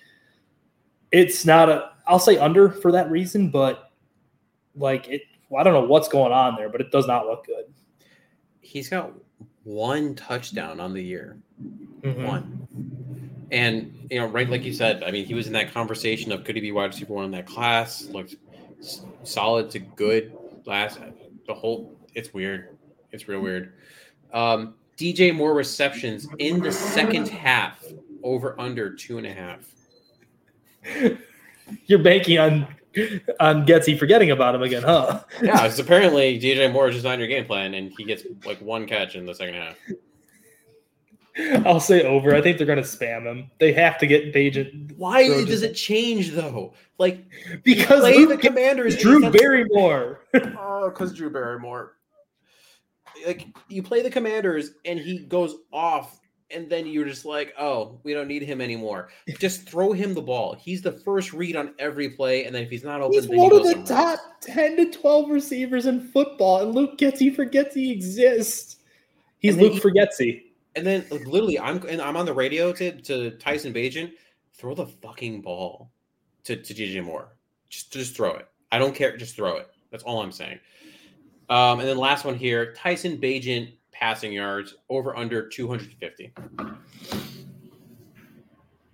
it's not a I'll say under for that reason, but like it I don't know what's going on there, but it does not look good. He's got one touchdown on the year. Mhm. One. And you know, right like you said, I mean, he was in that conversation of could he be wide receiver one in that class? Looked solid to good last. The whole it's weird. It's real weird. Um, DJ Moore receptions in the second half over under two and a half. You're banking on on Getsy forgetting about him again, huh? Yeah, it's apparently DJ Moore is just not in your game plan, and he gets like one catch in the second half. I'll say over. I think they're gonna spam him. They have to get Bagent Why Bro, does it change though? Like because play Luke the Commanders, Drew Barrymore. Oh, because Drew Barrymore. Like you play the Commanders and he goes off, and then you're just like, oh, we don't need him anymore. Just throw him the ball. He's the first read on every play, and then if he's not open, He's then he one of the top 10 to 12 receivers in football, and Luke Getsy forgets he exists. He's Luke he- Forgetsy. And then like, literally, I'm and I'm on the radio to to Tyson Bagent. Throw the fucking ball to to DJ Moore. Just just throw it. I don't care. Just throw it. That's all I'm saying. Um, and then last one here, Tyson Bagent passing yards over under 250. I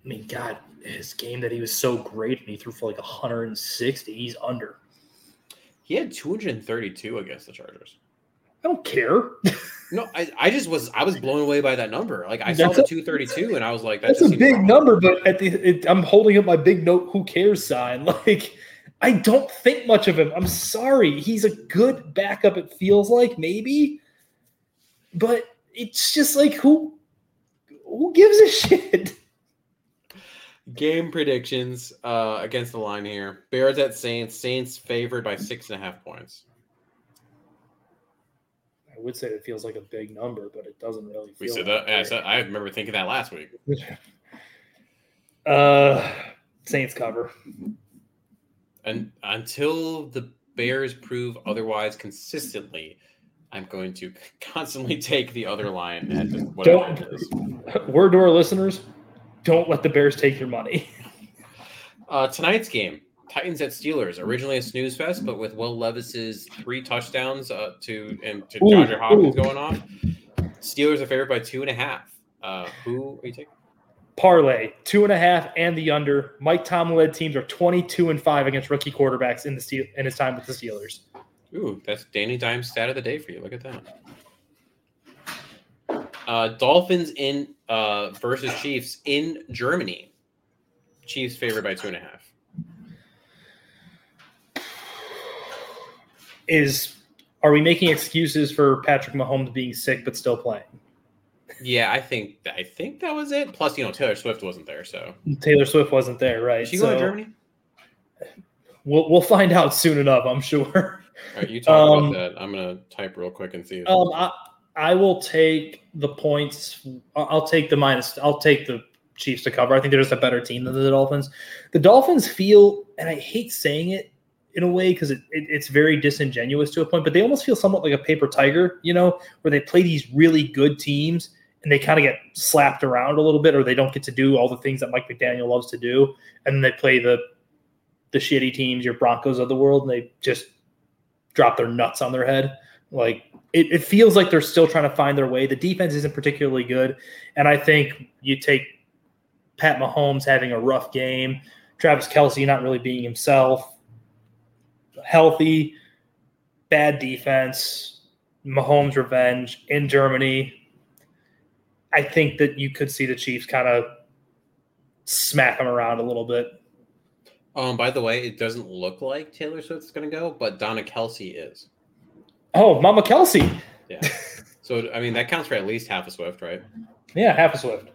mean, God, his game that he was so great and he threw for like 160. He's under. He had 232 against the Chargers. I don't care. No, I, I just was I was blown away by that number. Like I saw the a- 232 and I was like, that That's a big wrong. number, but at the it, I'm holding up my big note who cares sign. Like I don't think much of him. I'm sorry. He's a good backup it feels like maybe. But it's just like who who gives a shit? Game predictions uh, against the line here. Bears at Saints. Saints favored by six and a half points. I would say it feels like a big number, but it doesn't really feel We said like that. Yeah, I, said, I remember thinking that last week. Uh Saints cover. And until the Bears prove otherwise consistently, I'm going to constantly take the other line at just whatever it is. Word to our listeners, don't let the Bears take your money. Uh, tonight's game, Titans at Steelers. Originally a snooze fest, but with Will Levis's three touchdowns uh, to and to Ooh, Roger Hopkins ooh. going off, Steelers are favored by two and a half. Uh, who are you taking? Parlay, two and a half and the under. Mike Tomlin led teams are 22 and 5 against rookie quarterbacks in the Steel in his time with the Steelers. Ooh, that's Danny Dime's stat of the day for you. Look at that. Uh, Dolphins in uh, versus Chiefs in Germany. Chiefs favored by two and a half. Is are we making excuses for Patrick Mahomes being sick but still playing? Yeah, I think I think that was it. Plus, you know, Taylor Swift wasn't there, so Taylor Swift wasn't there, right? Is she going to Germany? We'll we'll find out soon enough, I'm sure. All right, you talk Um, about that. I'm gonna type real quick and see. If, Um, I I will take the points. I'll I'll take the minus. I'll take the Chiefs to cover. I think they're just a better team than the Dolphins. The Dolphins feel, and I hate saying it in a way because it, it, it's very disingenuous to a point, but they almost feel somewhat like a paper tiger, you know, where they play these really good teams and they kind of get slapped around a little bit, or they don't get to do all the things that Mike McDaniel loves to do, and then they play the the shitty teams, your Broncos of the world, and they just drop their nuts on their head. Like it, it feels like they're still trying to find their way. The defense isn't particularly good, and I think you take Pat Mahomes having a rough game, Travis Kelce not really being himself, healthy, bad defense, Mahomes revenge in Germany. I think that you could see the Chiefs kind of smack them around a little bit. Um, by the way, it doesn't look like Taylor Swift's gonna go, but Donna Kelce is. Oh, Mama Kelce. Yeah. so I mean, that counts for at least half a Swift, right? Yeah, half a Swift.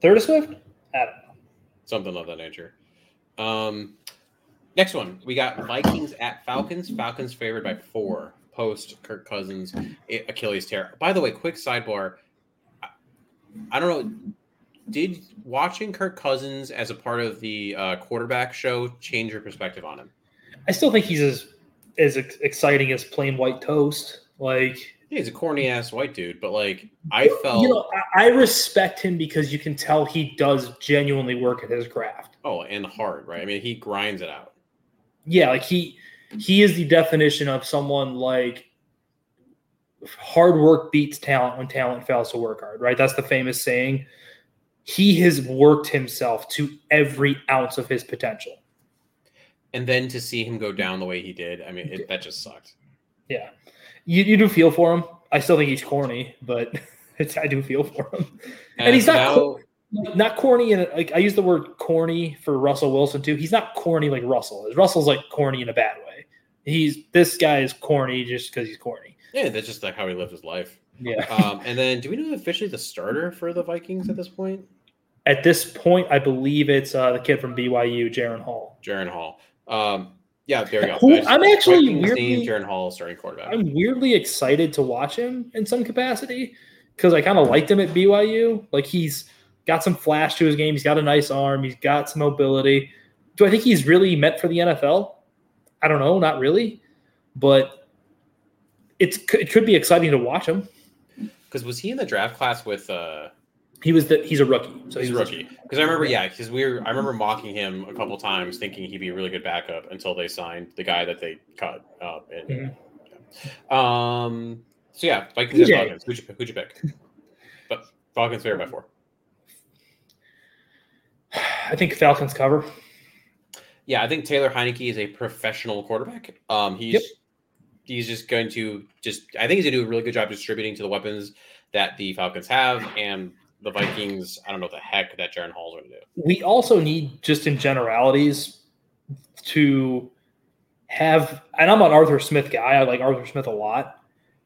Third a Swift? I don't know. Something of that nature. Um, next one, we got Vikings at Falcons. Falcons favored by four. Post Kirk Cousins Achilles tear. By the way, quick sidebar. I, I don't know. Did watching Kirk Cousins as a part of the uh, quarterback show change your perspective on him? I still think he's as as exciting as plain white toast. Like Yeah, he's a corny ass white dude, but like I felt you know, I, I respect him because you can tell he does genuinely work at his craft. oh, and hard, right? I mean, he grinds it out. Yeah, like he he is the definition of someone like hard work beats talent when talent fails to work hard, right? That's the famous saying. He has worked himself to every ounce of his potential. And then to see him go down the way he did, I mean, it, that just sucked. Yeah. You, you do feel for him. I still think he's corny, but it's, I do feel for him. And he's not now- co- Not corny, and like I use the word corny for Russell Wilson too. He's not corny like Russell is. Russell's like corny in a bad way. He's this guy is corny just because he's corny. Yeah, that's just like how he lived his life. Yeah. Um, and then, do we know officially the starter for the Vikings at this point? At this point, I believe it's uh, the kid from BYU, Jaren Hall. Jaren Hall. Um, yeah, there you go. Who- I'm actually Vikings weirdly- named Jaren Hall starting quarterback. I'm weirdly excited to watch him in some capacity because I kind of liked him at BYU. Like he's got some flash to his game. He's got a nice arm. He's got some mobility. Do I think he's really meant for the NFL? I don't know, not really, but it's it could be exciting to watch him. Because was he in the draft class with? uh He was the he's a rookie, so He's a rookie. Because I remember, yeah, because we were. I remember mocking him a couple times, thinking he'd be a really good backup until they signed the guy that they cut. Uh, and, Um. So yeah, Vikings and Falcons. Who'd you, who'd you pick? But Falcons favored by four. I think Falcons cover. Yeah, I think Taylor Heinicke is a professional quarterback. Um, he's Yep. He's just going to just. I think he's going to do a really good job distributing to the weapons that the Falcons have, and the Vikings. I don't know what the heck that Jaren Hall's to do. We also need just in generalities to have, and I'm an Arthur Smith guy. I like Arthur Smith a lot.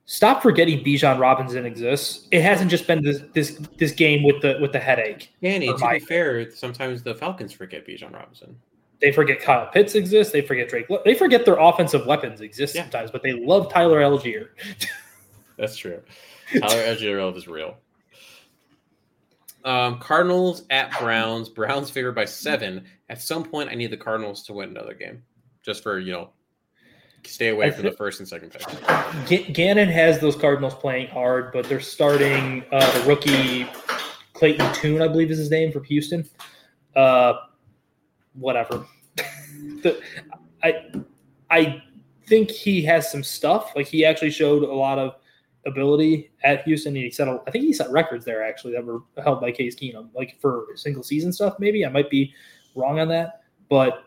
Stop forgetting Bijan Robinson exists. It hasn't just been this this this game with the with the headache. Danny, to be fair, sometimes the Falcons forget Bijan Robinson. They forget Kyle Pitts exists. They forget Drake. They forget their offensive weapons exist Yeah. sometimes, but they love Tyler Allgeier. That's true. Tyler Edgereld is real. Um, Cardinals at Browns. Browns favored by seven. At some point, I need the Cardinals to win another game, just for you know, stay away from the first and second pick. Ga- Gannon has those Cardinals playing hard, but they're starting uh, the rookie Clayton Tune, I believe is his name for Houston. Uh, whatever. the, I I think he has some stuff. Like he actually showed a lot of ability at Houston. He set, a, I think he set records there actually that were held by Case Keenum, like for single season stuff. Maybe I might be wrong on that, but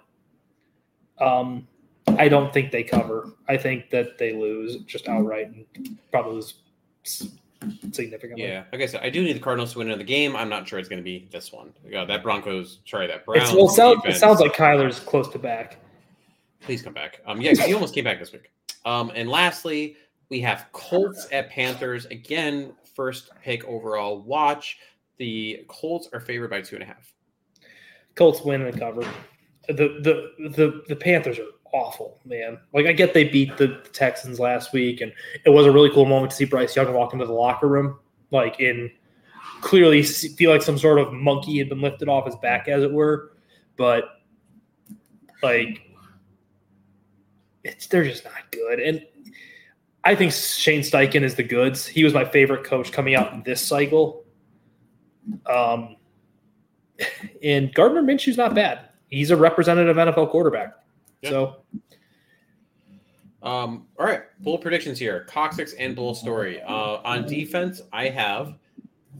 um, I don't think they cover. I think that they lose just outright and probably lose significantly. Yeah, like I said, I do need the Cardinals to win another game. I'm not sure it's going to be this one. Yeah, that Broncos, sorry, that Browns. It's, well, it, sound, it sounds like Kyler's close to back. Please come back. Um, yeah, he almost came back this week. Um, and lastly, we have Colts at Panthers again. First pick overall. Watch the Colts are favored by two and a half. Colts win and cover. The the the the Panthers are awful, man. Like I get they beat the Texans last week, and it was a really cool moment to see Bryce Young walk into the locker room, like in clearly feel like some sort of monkey had been lifted off his back, as it were. But like, it's they're just not good, and I think Shane Steichen is the goods. He was my favorite coach coming out this cycle. Um, and Gardner Minshew's not bad. He's a representative NFL quarterback. So Um, all right, bull predictions here. Coccyx and bull story. Uh, on defense, I have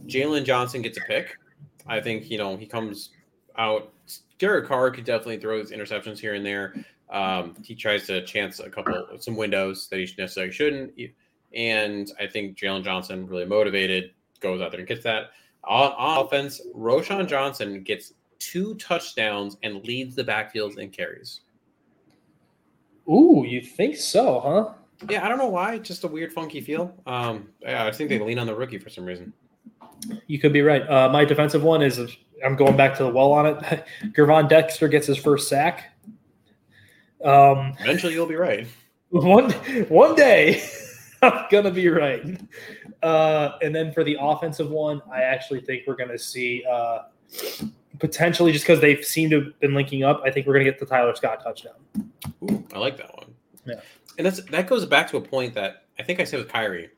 Jaylon Johnson gets a pick. I think you know he comes out. Derek Carr could definitely throw his interceptions here and there. Um, he tries to chance a couple some windows that he necessarily shouldn't. And I think Jaylon Johnson really motivated goes out there and gets that. On, offense, Roschon Johnson gets two touchdowns and leads the backfields and carries. Ooh, you think so, huh? Yeah, I don't know why. Just a weird, funky feel. Um, yeah, I think they lean on the rookie for some reason. You could be right. Uh, my defensive one is I'm going back to the well on it. Gervon Dexter gets his first sack. Um, Eventually, you'll be right. one one day I'm gonna be right. Uh, and then for the offensive one, I actually think we're gonna see uh, potentially just because they seem to have been linking up. I think we're gonna get the Tyler Scott touchdown. Ooh, I like that one. Yeah. and that's that goes back to a point that I think I said with Kyrie,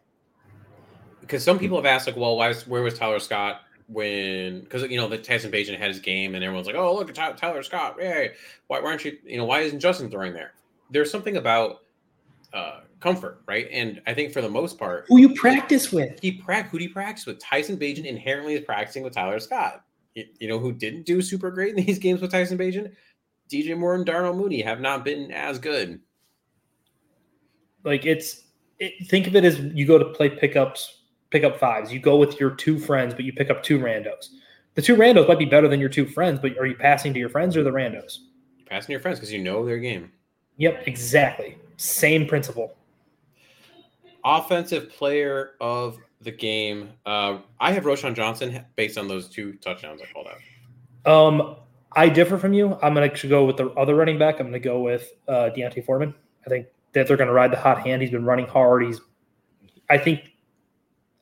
because some people have asked like, well, why? Was, where was Tyler Scott when? Because you know the Tyson Bagent had his game, and everyone's like, oh, look at Ty- Tyler Scott. Yay! Why, why aren't you? You know, why isn't Justin throwing there? There's something about uh, comfort, right? And I think for the most part, Who you practice with? he prac who do you practice with? Tyson Bagent inherently is practicing with Tyler Scott. You, know who didn't do super great in these games with Tyson Bagent? DJ Moore and Darnell Mooney have not been as good. like it's it, think of it as you go to play pickups pickup fives you go with your two friends but you pick up two randos the two randos might be better than your two friends but are you passing to your friends or the randos You're passing to your friends because you know their game. yep exactly same principle Offensive player of the game. Uh, I have Roschon Johnson based on those two touchdowns I called out. um i differ from you. I'm going to go with the other running back. I'm going to go with uh D'Onta Foreman. I think that they're going to ride the hot hand. He's been running hard. He's i think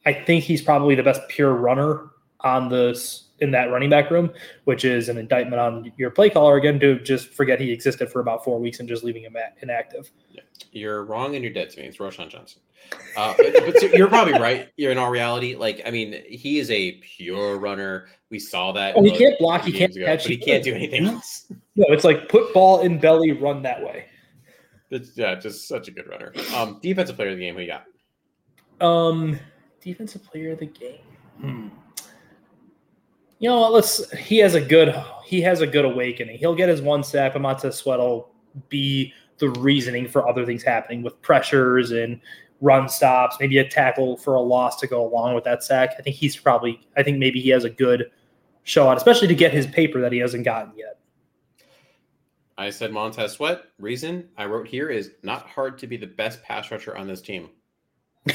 i think he's probably the best pure runner on this in that running back room, which is an indictment on your play caller again to just forget he existed for about four weeks and just leaving him at- inactive. You're wrong and you're dead to me. It's Roschon Johnson. Uh, but, but so you're probably right. You're in all reality. Like, I mean, he is a pure runner. We saw that. Oh, he can't block, he can't ago, catch, he he can't do anything else. No, it's like put ball in belly, run that way. It's, yeah, just such a good runner. Um, defensive player of the game. Who you got? Um, defensive player of the game. Hmm. You know what? Let's. He has a good. He has a good awakening. He'll get his one sack, but Montez Sweat will be the reasoning for other things happening with pressures and run stops, maybe a tackle for a loss to go along with that sack. I think he's probably. I think maybe he has a good shot, especially to get his paper that he hasn't gotten yet. I said Montez Sweat. Reason I wrote here is not hard to be the best pass rusher on this team.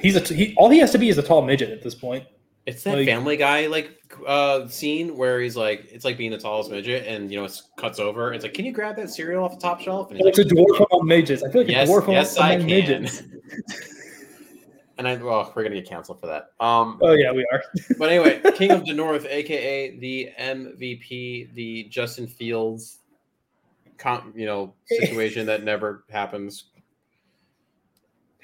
He's a. He, all he has to be is a tall midget at this point. It's that Like- Family Guy like uh scene where he's like, it's like being the tallest midget, and you know, it cuts over. It's like, can you grab that cereal off the top shelf? And It's a dwarf among midgets. I feel like Yes, a dwarf yes, among I midgets. and I, well, we're gonna get canceled for that. Um, Oh yeah, we are. but anyway, King of the North, aka the MVP, the Justin Fields, con, you know, situation that never happens.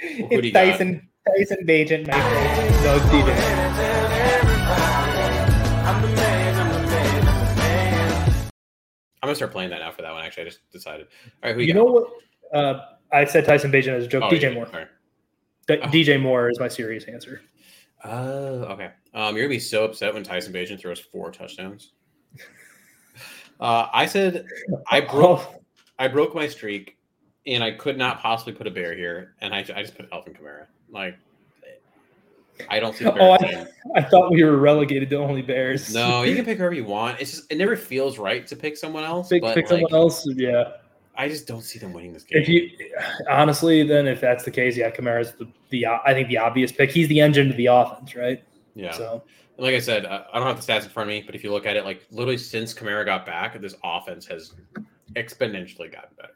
Do you got? Tyson Tyson Bagent, Mike Bagent, Doug DJ. I'm gonna start playing that now for that one. Actually, I just decided. All right, who you, You know what? Uh, I said Tyson Bagent as a joke. Oh, DJ yeah, Moore. right. D- Oh. DJ Moore is my serious answer. Oh, okay. Um, you're gonna be so upset when Tyson Bagent throws four touchdowns. Uh, I said I broke I broke my streak, and I could not possibly put a bear here, and I, I just put Alvin Kamara. Like, I don't see the Oh, I, I thought we were relegated to only Bears. no, you can pick whoever you want. It's just it never feels right to pick someone else. pick, but pick like, someone else. Yeah. I just don't see them winning this game. If you honestly, then if that's the case, yeah, Kamara's the the I think the obvious pick. He's the engine to the offense, right? yeah, So And like I said, I I don't have the stats in front of me, but if you look at it, like literally since Kamara got back, this offense has exponentially gotten better.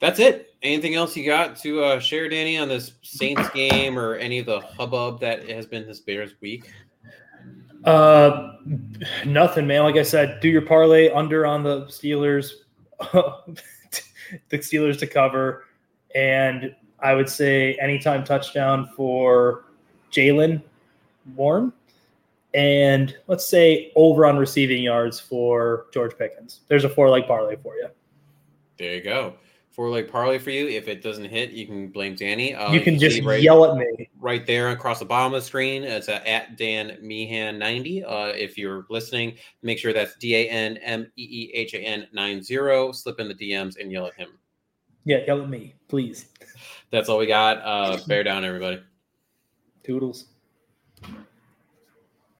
That's it. Anything else you got to uh, share, Danny, on this Saints game or any of the hubbub that has been this Bears week? Uh, nothing, man. Like I said, do your parlay under on the Steelers, the Steelers to cover, and I would say anytime touchdown for Jaylen Warren, and let's say over on receiving yards for George Pickens. There's a four leg parlay for you. There you go. Four leg parlay for you. If it doesn't hit, you can blame Danny. Uh, you can just right, yell at me. right there across the bottom of the screen. It's uh, at Dan Meehan ninety. Uh, if you're listening, make sure that's D A N M E E H A N nine zero. Slip in the DMs and yell at him. Yeah, yell at me, please. That's all we got. Uh, bear down, everybody. Toodles.